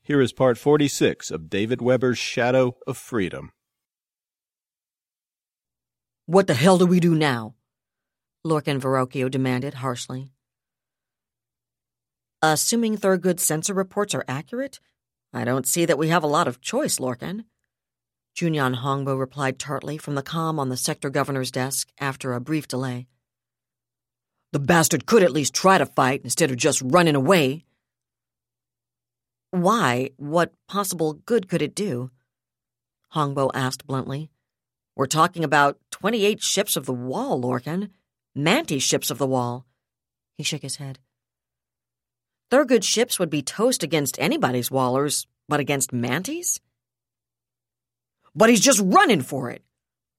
Here is part 46 of David Weber's Shadow of Freedom. What the hell do we do now? Lorcan Verrocchio demanded harshly. Assuming Thurgood's sensor reports are accurate, I don't see that we have a lot of choice, Lorcan. Junyan Hongbo replied tartly from the com on the sector governor's desk after a brief delay. The bastard could at least try to fight instead of just running away. Why? What possible good could it do? Hongbo asked bluntly. We're talking about 28 ships of the wall, Lorcan. Manti ships of the wall. He shook his head. Thurgood ships would be toast against anybody's wallers, but against Mantis? But he's just running for it,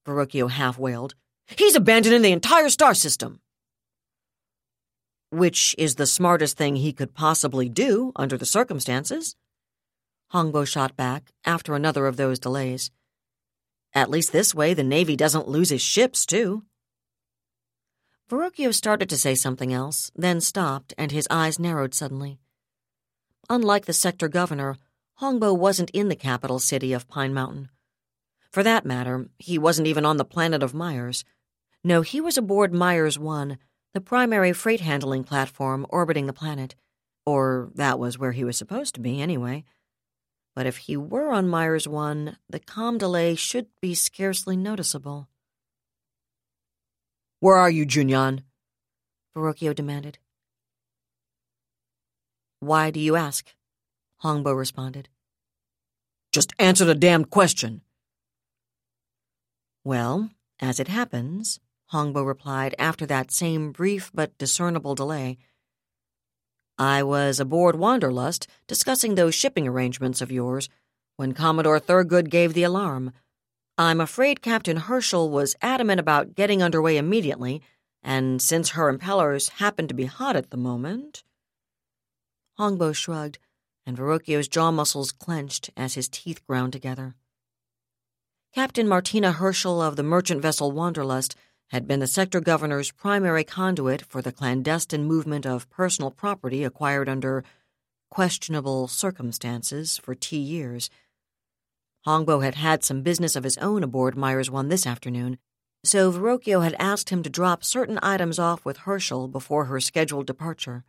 Verrocchio half wailed. He's abandoning the entire star system. Which is the smartest thing he could possibly do under the circumstances. Hongbo shot back after another of those delays. At least this way the Navy doesn't lose his ships, too. Verrocchio started to say something else, then stopped, and his eyes narrowed suddenly. Unlike the sector governor, Hongbo wasn't in the capital city of Pine Mountain. For that matter, he wasn't even on the planet of Myers. No, he was aboard Myers 1, the primary freight handling platform orbiting the planet. Or that was where he was supposed to be, anyway. But if he were on Myers 1, the com delay should be scarcely noticeable. Where are you, Junyan? Verrocchio demanded. Why do you ask? Hongbo responded. Just answer the damned question. Well, as it happens, Hongbo replied after that same brief but discernible delay, I was aboard Wanderlust discussing those shipping arrangements of yours when Commodore Thurgood gave the alarm. I'm afraid Captain Herschel was adamant about getting underway immediately, and since her impellers happened to be hot at the moment. Hongbo shrugged, and Verrocchio's jaw muscles clenched as his teeth ground together. Captain Martina Herschel of the merchant vessel Wanderlust had been the sector governor's primary conduit for the clandestine movement of personal property acquired under questionable circumstances for T years. Hongbo had had some business of his own aboard Meyers One this afternoon, so Verrocchio had asked him to drop certain items off with Herschel before her scheduled departure.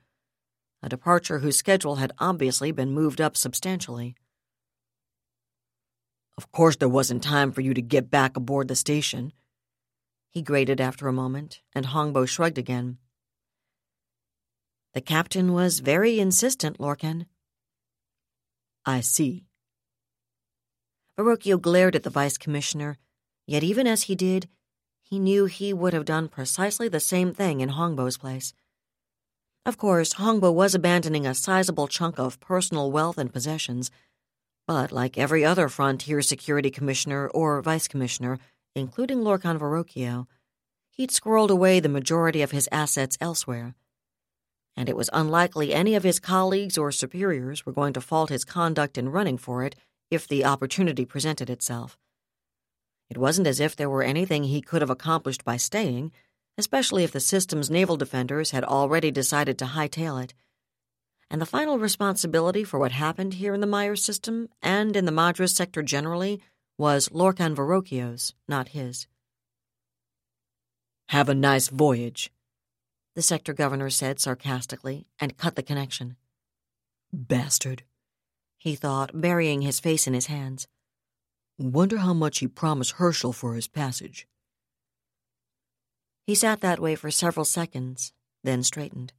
A departure whose schedule had obviously been moved up substantially. Of course, there wasn't time for you to get back aboard the station, he grated after a moment, and Hongbo shrugged again. The captain was very insistent, Lorcan. I see. Verrocchio glared at the vice commissioner, yet even as he did, he knew he would have done precisely the same thing in Hongbo's place. Of course, Hongbo was abandoning a sizable chunk of personal wealth and possessions, but like every other frontier security commissioner or vice commissioner, including Lorcan Verrocchio, he'd squirreled away the majority of his assets elsewhere. And it was unlikely any of his colleagues or superiors were going to fault his conduct in running for it if the opportunity presented itself. It wasn't as if there were anything he could have accomplished by staying, especially if the system's naval defenders had already decided to hightail it. And the final responsibility for what happened here in the Meyers system and in the Madras sector generally was Lorcan Verrocchio's, not his. Have a nice voyage, the sector governor said sarcastically, and cut the connection. Bastard, he thought, burying his face in his hands. Wonder how much he promised Herschel for his passage. He sat that way for several seconds, then straightened.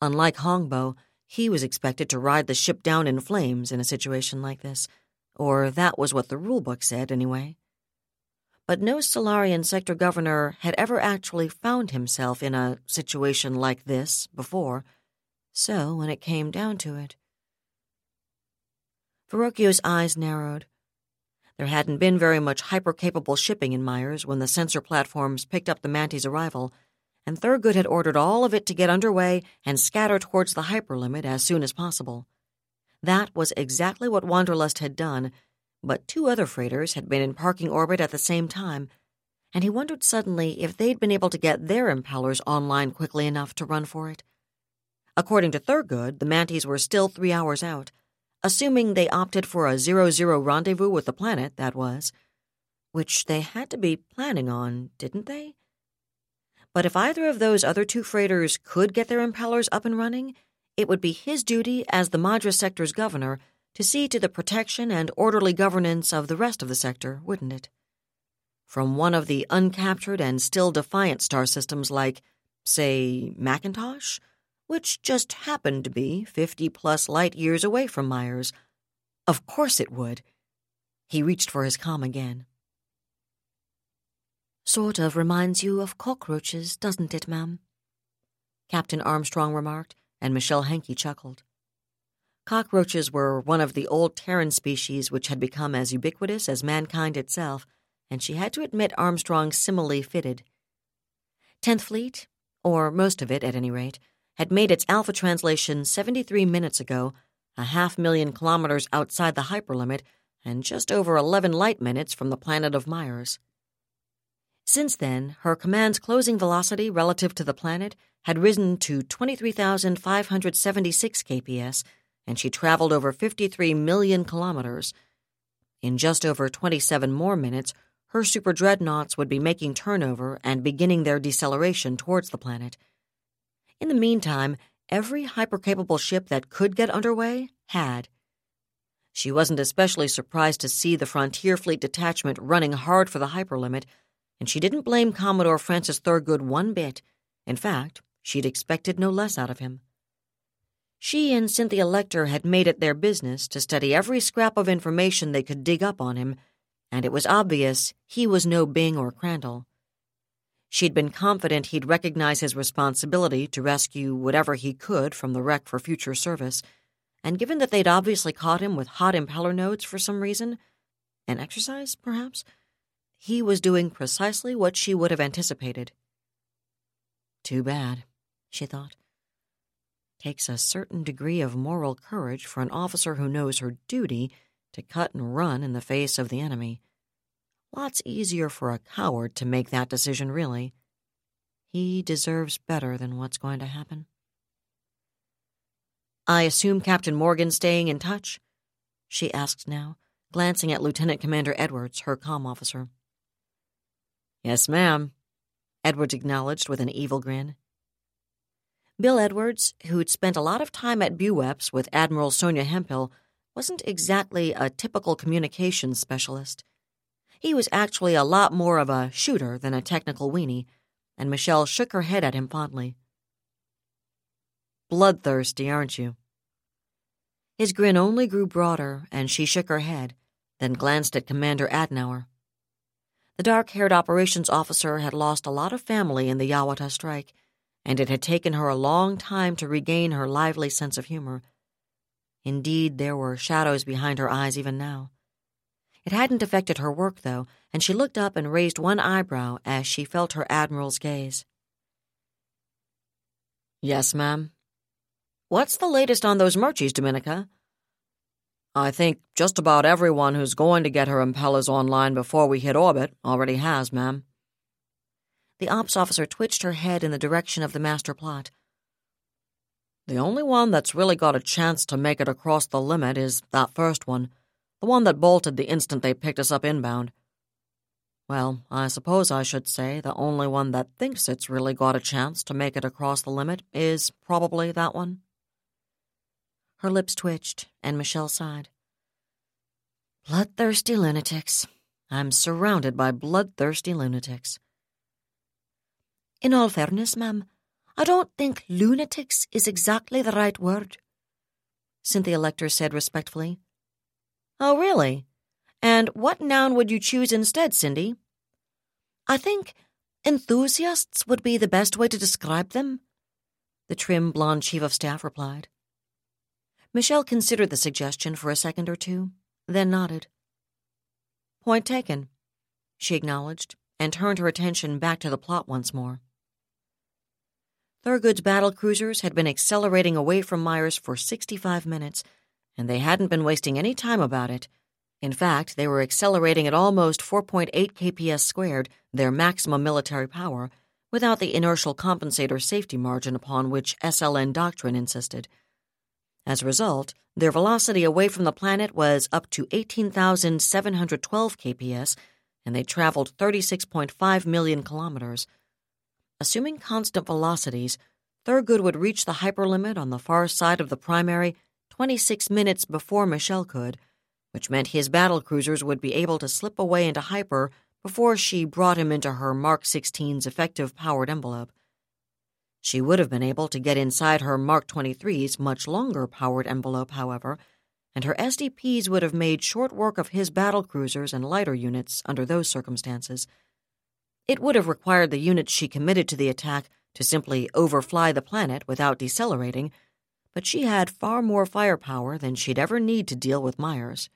Unlike Hongbo, he was expected to ride the ship down in flames in a situation like this, or that was what the rulebook said, anyway. But no Solarian sector governor had ever actually found himself in a situation like this before, so when it came down to it. Verrocchio's eyes narrowed. There hadn't been very much hyper-capable shipping in Meyers when the sensor platforms picked up the Manty's arrival, and Thurgood had ordered all of it to get underway and scatter towards the hyperlimit as soon as possible. That was exactly what Wanderlust had done, but two other freighters had been in parking orbit at the same time, and he wondered suddenly if they'd been able to get their impellers online quickly enough to run for it. According to Thurgood, the Manties were still three hours out, assuming they opted for a zero-zero rendezvous with the planet, that was. Which they had to be planning on, didn't they? But if either of those other two freighters could get their impellers up and running, it would be his duty as the Madras sector's governor to see to the protection and orderly governance of the rest of the sector, wouldn't it? From one of the uncaptured and still defiant star systems like, say, Macintosh, which just happened to be 50 plus light years away from Meyers. Of course it would. He reached for his com again. Sort of reminds you of cockroaches, doesn't it, ma'am? Captain Armstrong remarked, and Michelle Henke chuckled. Cockroaches were one of the old Terran species which had become as ubiquitous as mankind itself, and she had to admit Armstrong's simile fitted. Tenth Fleet, or most of it at any rate, had made its alpha translation 73 minutes ago, a half million kilometers outside the hyperlimit, and just over 11 light minutes from the planet of Meyers. Since then, her command's closing velocity relative to the planet had risen to 23,576 kps, and she traveled over 53 million kilometers. In just over 27 more minutes, her super dreadnoughts would be making turnover and beginning their deceleration towards the planet. In the meantime, every hypercapable ship that could get underway had. She wasn't especially surprised to see the Frontier Fleet detachment running hard for the hyperlimit, and she didn't blame Commodore Francis Thurgood one bit. In fact, she'd expected no less out of him. She and Cynthia Lecter had made it their business to study every scrap of information they could dig up on him, and it was obvious he was no Byng or Crandall. She'd been confident he'd recognize his responsibility to rescue whatever he could from the wreck for future service, and given that they'd obviously caught him with hot impeller nodes for some reason, an exercise, perhaps, he was doing precisely what she would have anticipated. Too bad, she thought. Takes a certain degree of moral courage for an officer who knows her duty to cut and run in the face of the enemy. Lots easier for a coward to make that decision, really. He deserves better than what's going to happen. I assume Captain Morgan's staying in touch? She asked now, glancing at Lieutenant Commander Edwards, her com officer. Yes, ma'am, Edwards acknowledged with an evil grin. Bill Edwards, who'd spent a lot of time at BuWeps with Admiral Sonja Hemphill, wasn't exactly a typical communications specialist. He was actually a lot more of a shooter than a technical weenie, and Michelle shook her head at him fondly. Bloodthirsty, aren't you? His grin only grew broader, and she shook her head, then glanced at Commander Adenauer. The dark haired operations officer had lost a lot of family in the Yawata strike, and it had taken her a long time to regain her lively sense of humor. Indeed, there were shadows behind her eyes even now. It hadn't affected her work, though, and she looked up and raised one eyebrow as she felt her admiral's gaze. Yes, ma'am. What's the latest on those merchies, Dominica? I think just about everyone who's going to get her impellers online before we hit orbit already has, ma'am. The ops officer twitched her head in the direction of the master plot. The only one that's really got a chance to make it across the limit is that first one, the one that bolted the instant they picked us up inbound. Well, I suppose I should say the only one that thinks it's really got a chance to make it across the limit is probably that one. Her lips twitched, and Michelle sighed. Bloodthirsty lunatics. I'm surrounded by bloodthirsty lunatics. In all fairness, ma'am, I don't think lunatics is exactly the right word, Cynthia Lecter said respectfully. Oh, really? And what noun would you choose instead, Cindy? I think enthusiasts would be the best way to describe them, the trim blonde chief of staff replied. Michelle considered the suggestion for a second or two, then nodded. Point taken, she acknowledged, and turned her attention back to the plot once more. Thurgood's battle cruisers had been accelerating away from Meyers for 65 minutes, and they hadn't been wasting any time about it. In fact, they were accelerating at almost 4.8 kps squared, their maximum military power, without the inertial compensator safety margin upon which SLN doctrine insisted. As a result, their velocity away from the planet was up to 18,712 kps, and they traveled 36.5 million kilometers. Assuming constant velocities, Thurgood would reach the hyperlimit on the far side of the primary 26 minutes before Michelle could, which meant his battle cruisers would be able to slip away into hyper before she brought him into her Mark 16's effective powered envelope. She would have been able to get inside her Mark 23's much longer powered envelope, however, and her SDPs would have made short work of his battle cruisers and lighter units under those circumstances. It would have required the units she committed to the attack to simply overfly the planet without decelerating, but she had far more firepower than she'd ever need to deal with Meyers.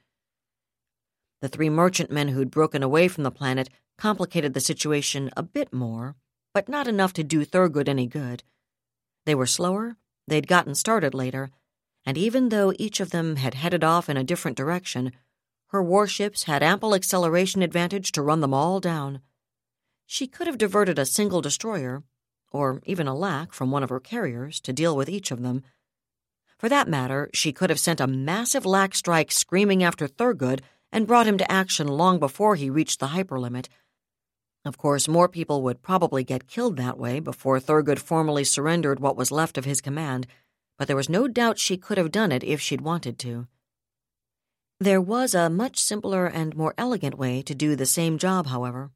The three merchantmen who'd broken away from the planet complicated the situation a bit more but not enough to do Thurgood any good. They were slower, they'd gotten started later, and even though each of them had headed off in a different direction, her warships had ample acceleration advantage to run them all down. She could have diverted a single destroyer, or even a LAC from one of her carriers, to deal with each of them. For that matter, she could have sent a massive LAC strike screaming after Thurgood and brought him to action long before he reached the hyperlimit of course, more people would probably get killed that way before Thurgood formally surrendered what was left of his command, but there was no doubt she could have done it if she'd wanted to. There was a much simpler and more elegant way to do the same job, however.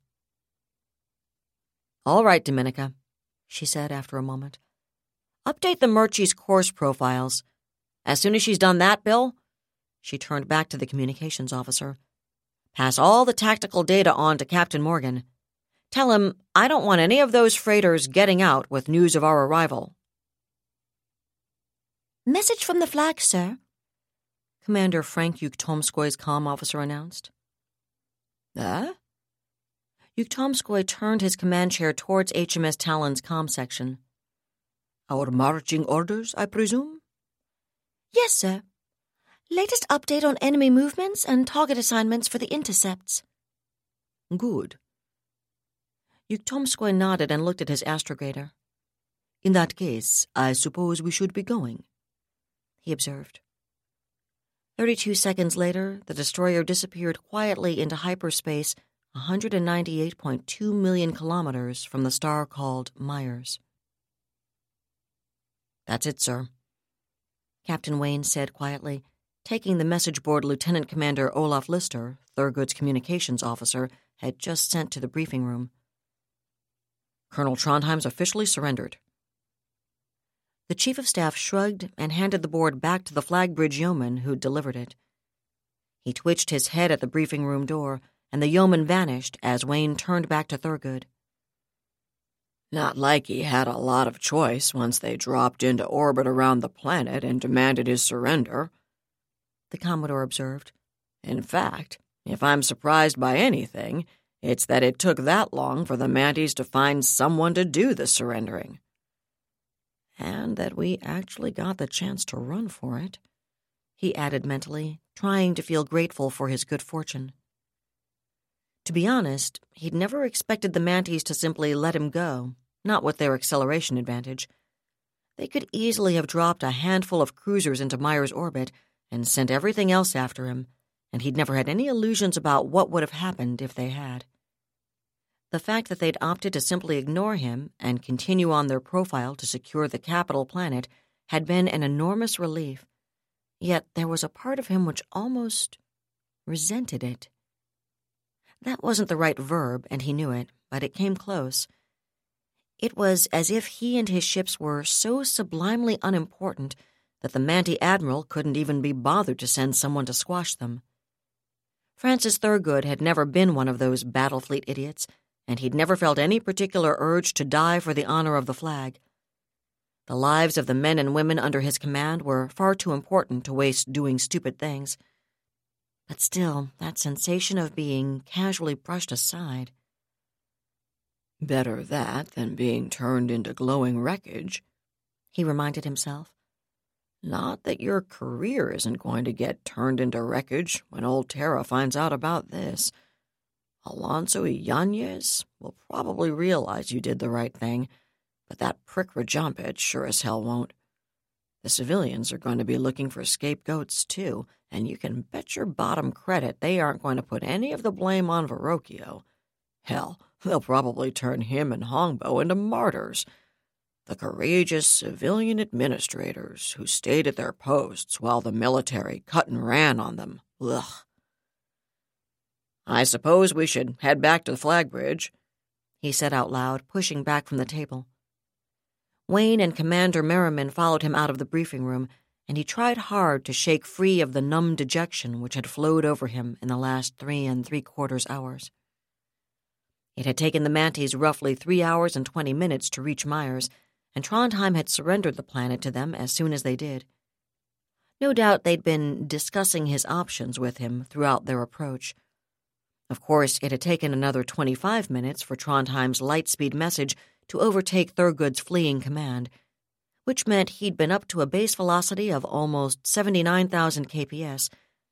All right, Dominica, she said after a moment. Update the merchie's course profiles. As soon as she's done that, Bill, she turned back to the communications officer. Pass all the tactical data on to Captain Morgan. Tell him I don't want any of those freighters getting out with news of our arrival. Message from the flag, sir, Commander Frank Yuktomskoy's comm officer announced. Ah? Yuktomskoy turned his command chair towards HMS Talon's comm section. Our marching orders, I presume? Yes, sir. Latest update on enemy movements and target assignments for the intercepts. Good. Uktomskoy nodded and looked at his astrogator. In that case, I suppose we should be going, he observed. Thirty-two seconds later, the destroyer disappeared quietly into hyperspace 198.2 million kilometers from the star called Meyers. That's it, sir, Captain Wayne said quietly, taking the message board Lieutenant Commander Olaf Lister, Thurgood's communications officer, had just sent to the briefing room. Colonel Trondheim's officially surrendered. The chief of staff shrugged and handed the board back to the flag bridge yeoman who'd delivered it. He twitched his head at the briefing room door, and the yeoman vanished as Wayne turned back to Thurgood. Not like he had a lot of choice once they dropped into orbit around the planet and demanded his surrender, the Commodore observed. In fact, if I'm surprised by anything, it's that it took that long for the Manties to find someone to do the surrendering. And that we actually got the chance to run for it, he added mentally, trying to feel grateful for his good fortune. To be honest, he'd never expected the Manties to simply let him go, not with their acceleration advantage. They could easily have dropped a handful of cruisers into Meyers' orbit and sent everything else after him, and he'd never had any illusions about what would have happened if they had. The fact that they'd opted to simply ignore him and continue on their profile to secure the capital planet had been an enormous relief. Yet there was a part of him which almost resented it. That wasn't the right verb, and he knew it, but it came close. It was as if he and his ships were so sublimely unimportant that the Manty Admiral couldn't even be bothered to send someone to squash them. Francis Thurgood had never been one of those battle fleet idiots, and he'd never felt any particular urge to die for the honor of the flag. The lives of the men and women under his command were far too important to waste doing stupid things. But still, that sensation of being casually brushed aside. Better that than being turned into glowing wreckage, he reminded himself. Not that your career isn't going to get turned into wreckage when old Terra finds out about this. Alonso Yanez will probably realize you did the right thing, but that prick Rajampet sure as hell won't. The civilians are going to be looking for scapegoats, too, and you can bet your bottom credit they aren't going to put any of the blame on Verrocchio. Hell, they'll probably turn him and Hongbo into martyrs. The courageous civilian administrators who stayed at their posts while the military cut and ran on them. Ugh. I suppose we should head back to the flag bridge, he said out loud, pushing back from the table. Wayne and Commander Merriman followed him out of the briefing room, and he tried hard to shake free of the numb dejection which had flowed over him in the last three and three quarters hours. It had taken the Manties roughly three hours and twenty minutes to reach Meyers, and Trondheim had surrendered the planet to them as soon as they did. No doubt they'd been discussing his options with him throughout their approach. Of course, it had taken another 25 minutes for Trondheim's lightspeed message to overtake Thurgood's fleeing command, which meant he'd been up to a base velocity of almost 79,000 kps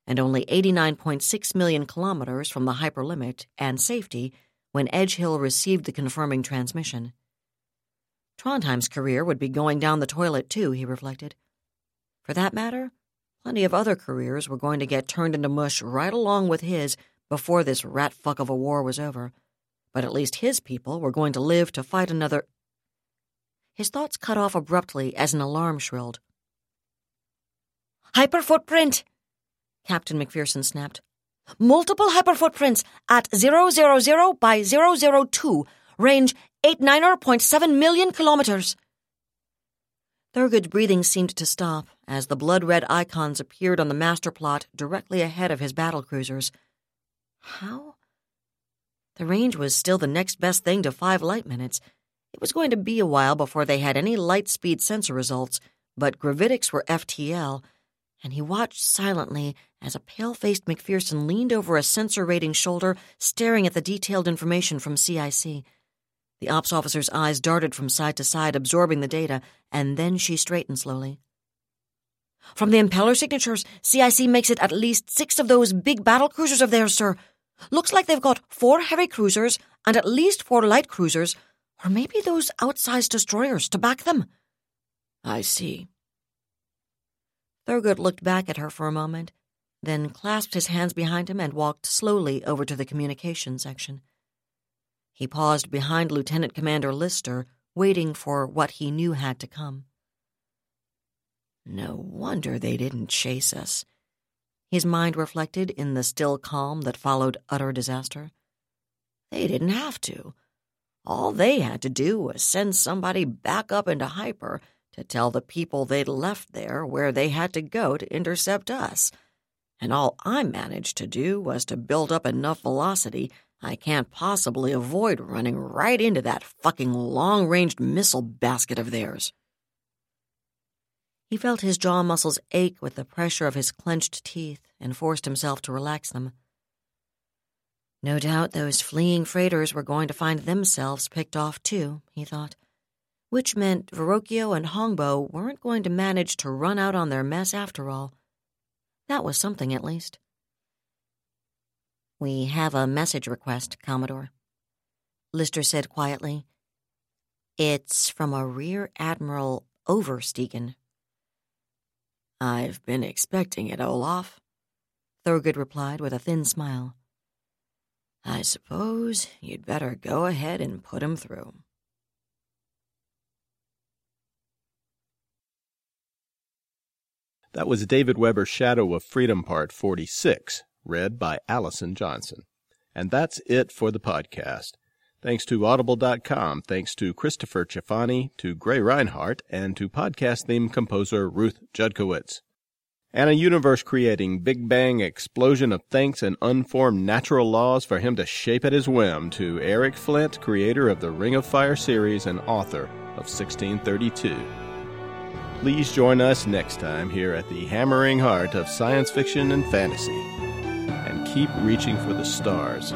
and only 89.6 million kilometers from the hyperlimit and safety when Edgehill received the confirming transmission. Trondheim's career would be going down the toilet, too, he reflected. For that matter, plenty of other careers were going to get turned into mush right along with his before this rat fuck of a war was over but at least his people were going to live to fight another. His thoughts cut off abruptly as an alarm shrilled. Hyper footprint! Captain McPherson snapped. Multiple hyper footprints at 000 by 002, range 89.7 million kilometers. Thurgood's breathing seemed to stop as the blood red icons appeared on the master plot directly ahead of his battle cruisers. How? The range was still the next best thing to five light minutes. It was going to be a while before they had any light speed sensor results, but gravitics were FTL, and he watched silently as a pale faced McPherson leaned over a sensor rating shoulder, staring at the detailed information from CIC. The ops officer's eyes darted from side to side, absorbing the data, and then she straightened slowly. From the impeller signatures, CIC makes it at least six of those big battle cruisers of theirs, sir. Looks like they've got four heavy cruisers and at least four light cruisers, or maybe those outsized destroyers to back them. I see. Thurgood looked back at her for a moment, then clasped his hands behind him and walked slowly over to the communication section. He paused behind Lieutenant Commander Lister, waiting for what he knew had to come. No wonder they didn't chase us. His mind reflected in the still calm that followed utter disaster. They didn't have to. All they had to do was send somebody back up into hyper to tell the people they'd left there where they had to go to intercept us. And all I managed to do was to build up enough velocity I can't possibly avoid running right into that fucking long ranged missile basket of theirs. He felt his jaw muscles ache with the pressure of his clenched teeth and forced himself to relax them. No doubt those fleeing freighters were going to find themselves picked off too, he thought, which meant Verrocchio and Hongbo weren't going to manage to run out on their mess after all. That was something, at least. We have a message request, Commodore. Lister said quietly. It's from a Rear Admiral Oversteegen. I've been expecting it, Olaf, Thurgood replied with a thin smile. I suppose you'd better go ahead and put him through. That was David Weber's Shadow of Freedom Part 46, read by Allison Johnson. And that's it for the podcast. Thanks to Audible.com, thanks to Christopher Chafani, to Gray Rinehart, and to podcast theme composer Ruth Judkowitz. And a universe creating Big Bang explosion of thanks and unformed natural laws for him to shape at his whim to Eric Flint, creator of the Ring of Fire series and author of 1632. Please join us next time here at the hammering heart of science fiction and fantasy. And keep reaching for the stars.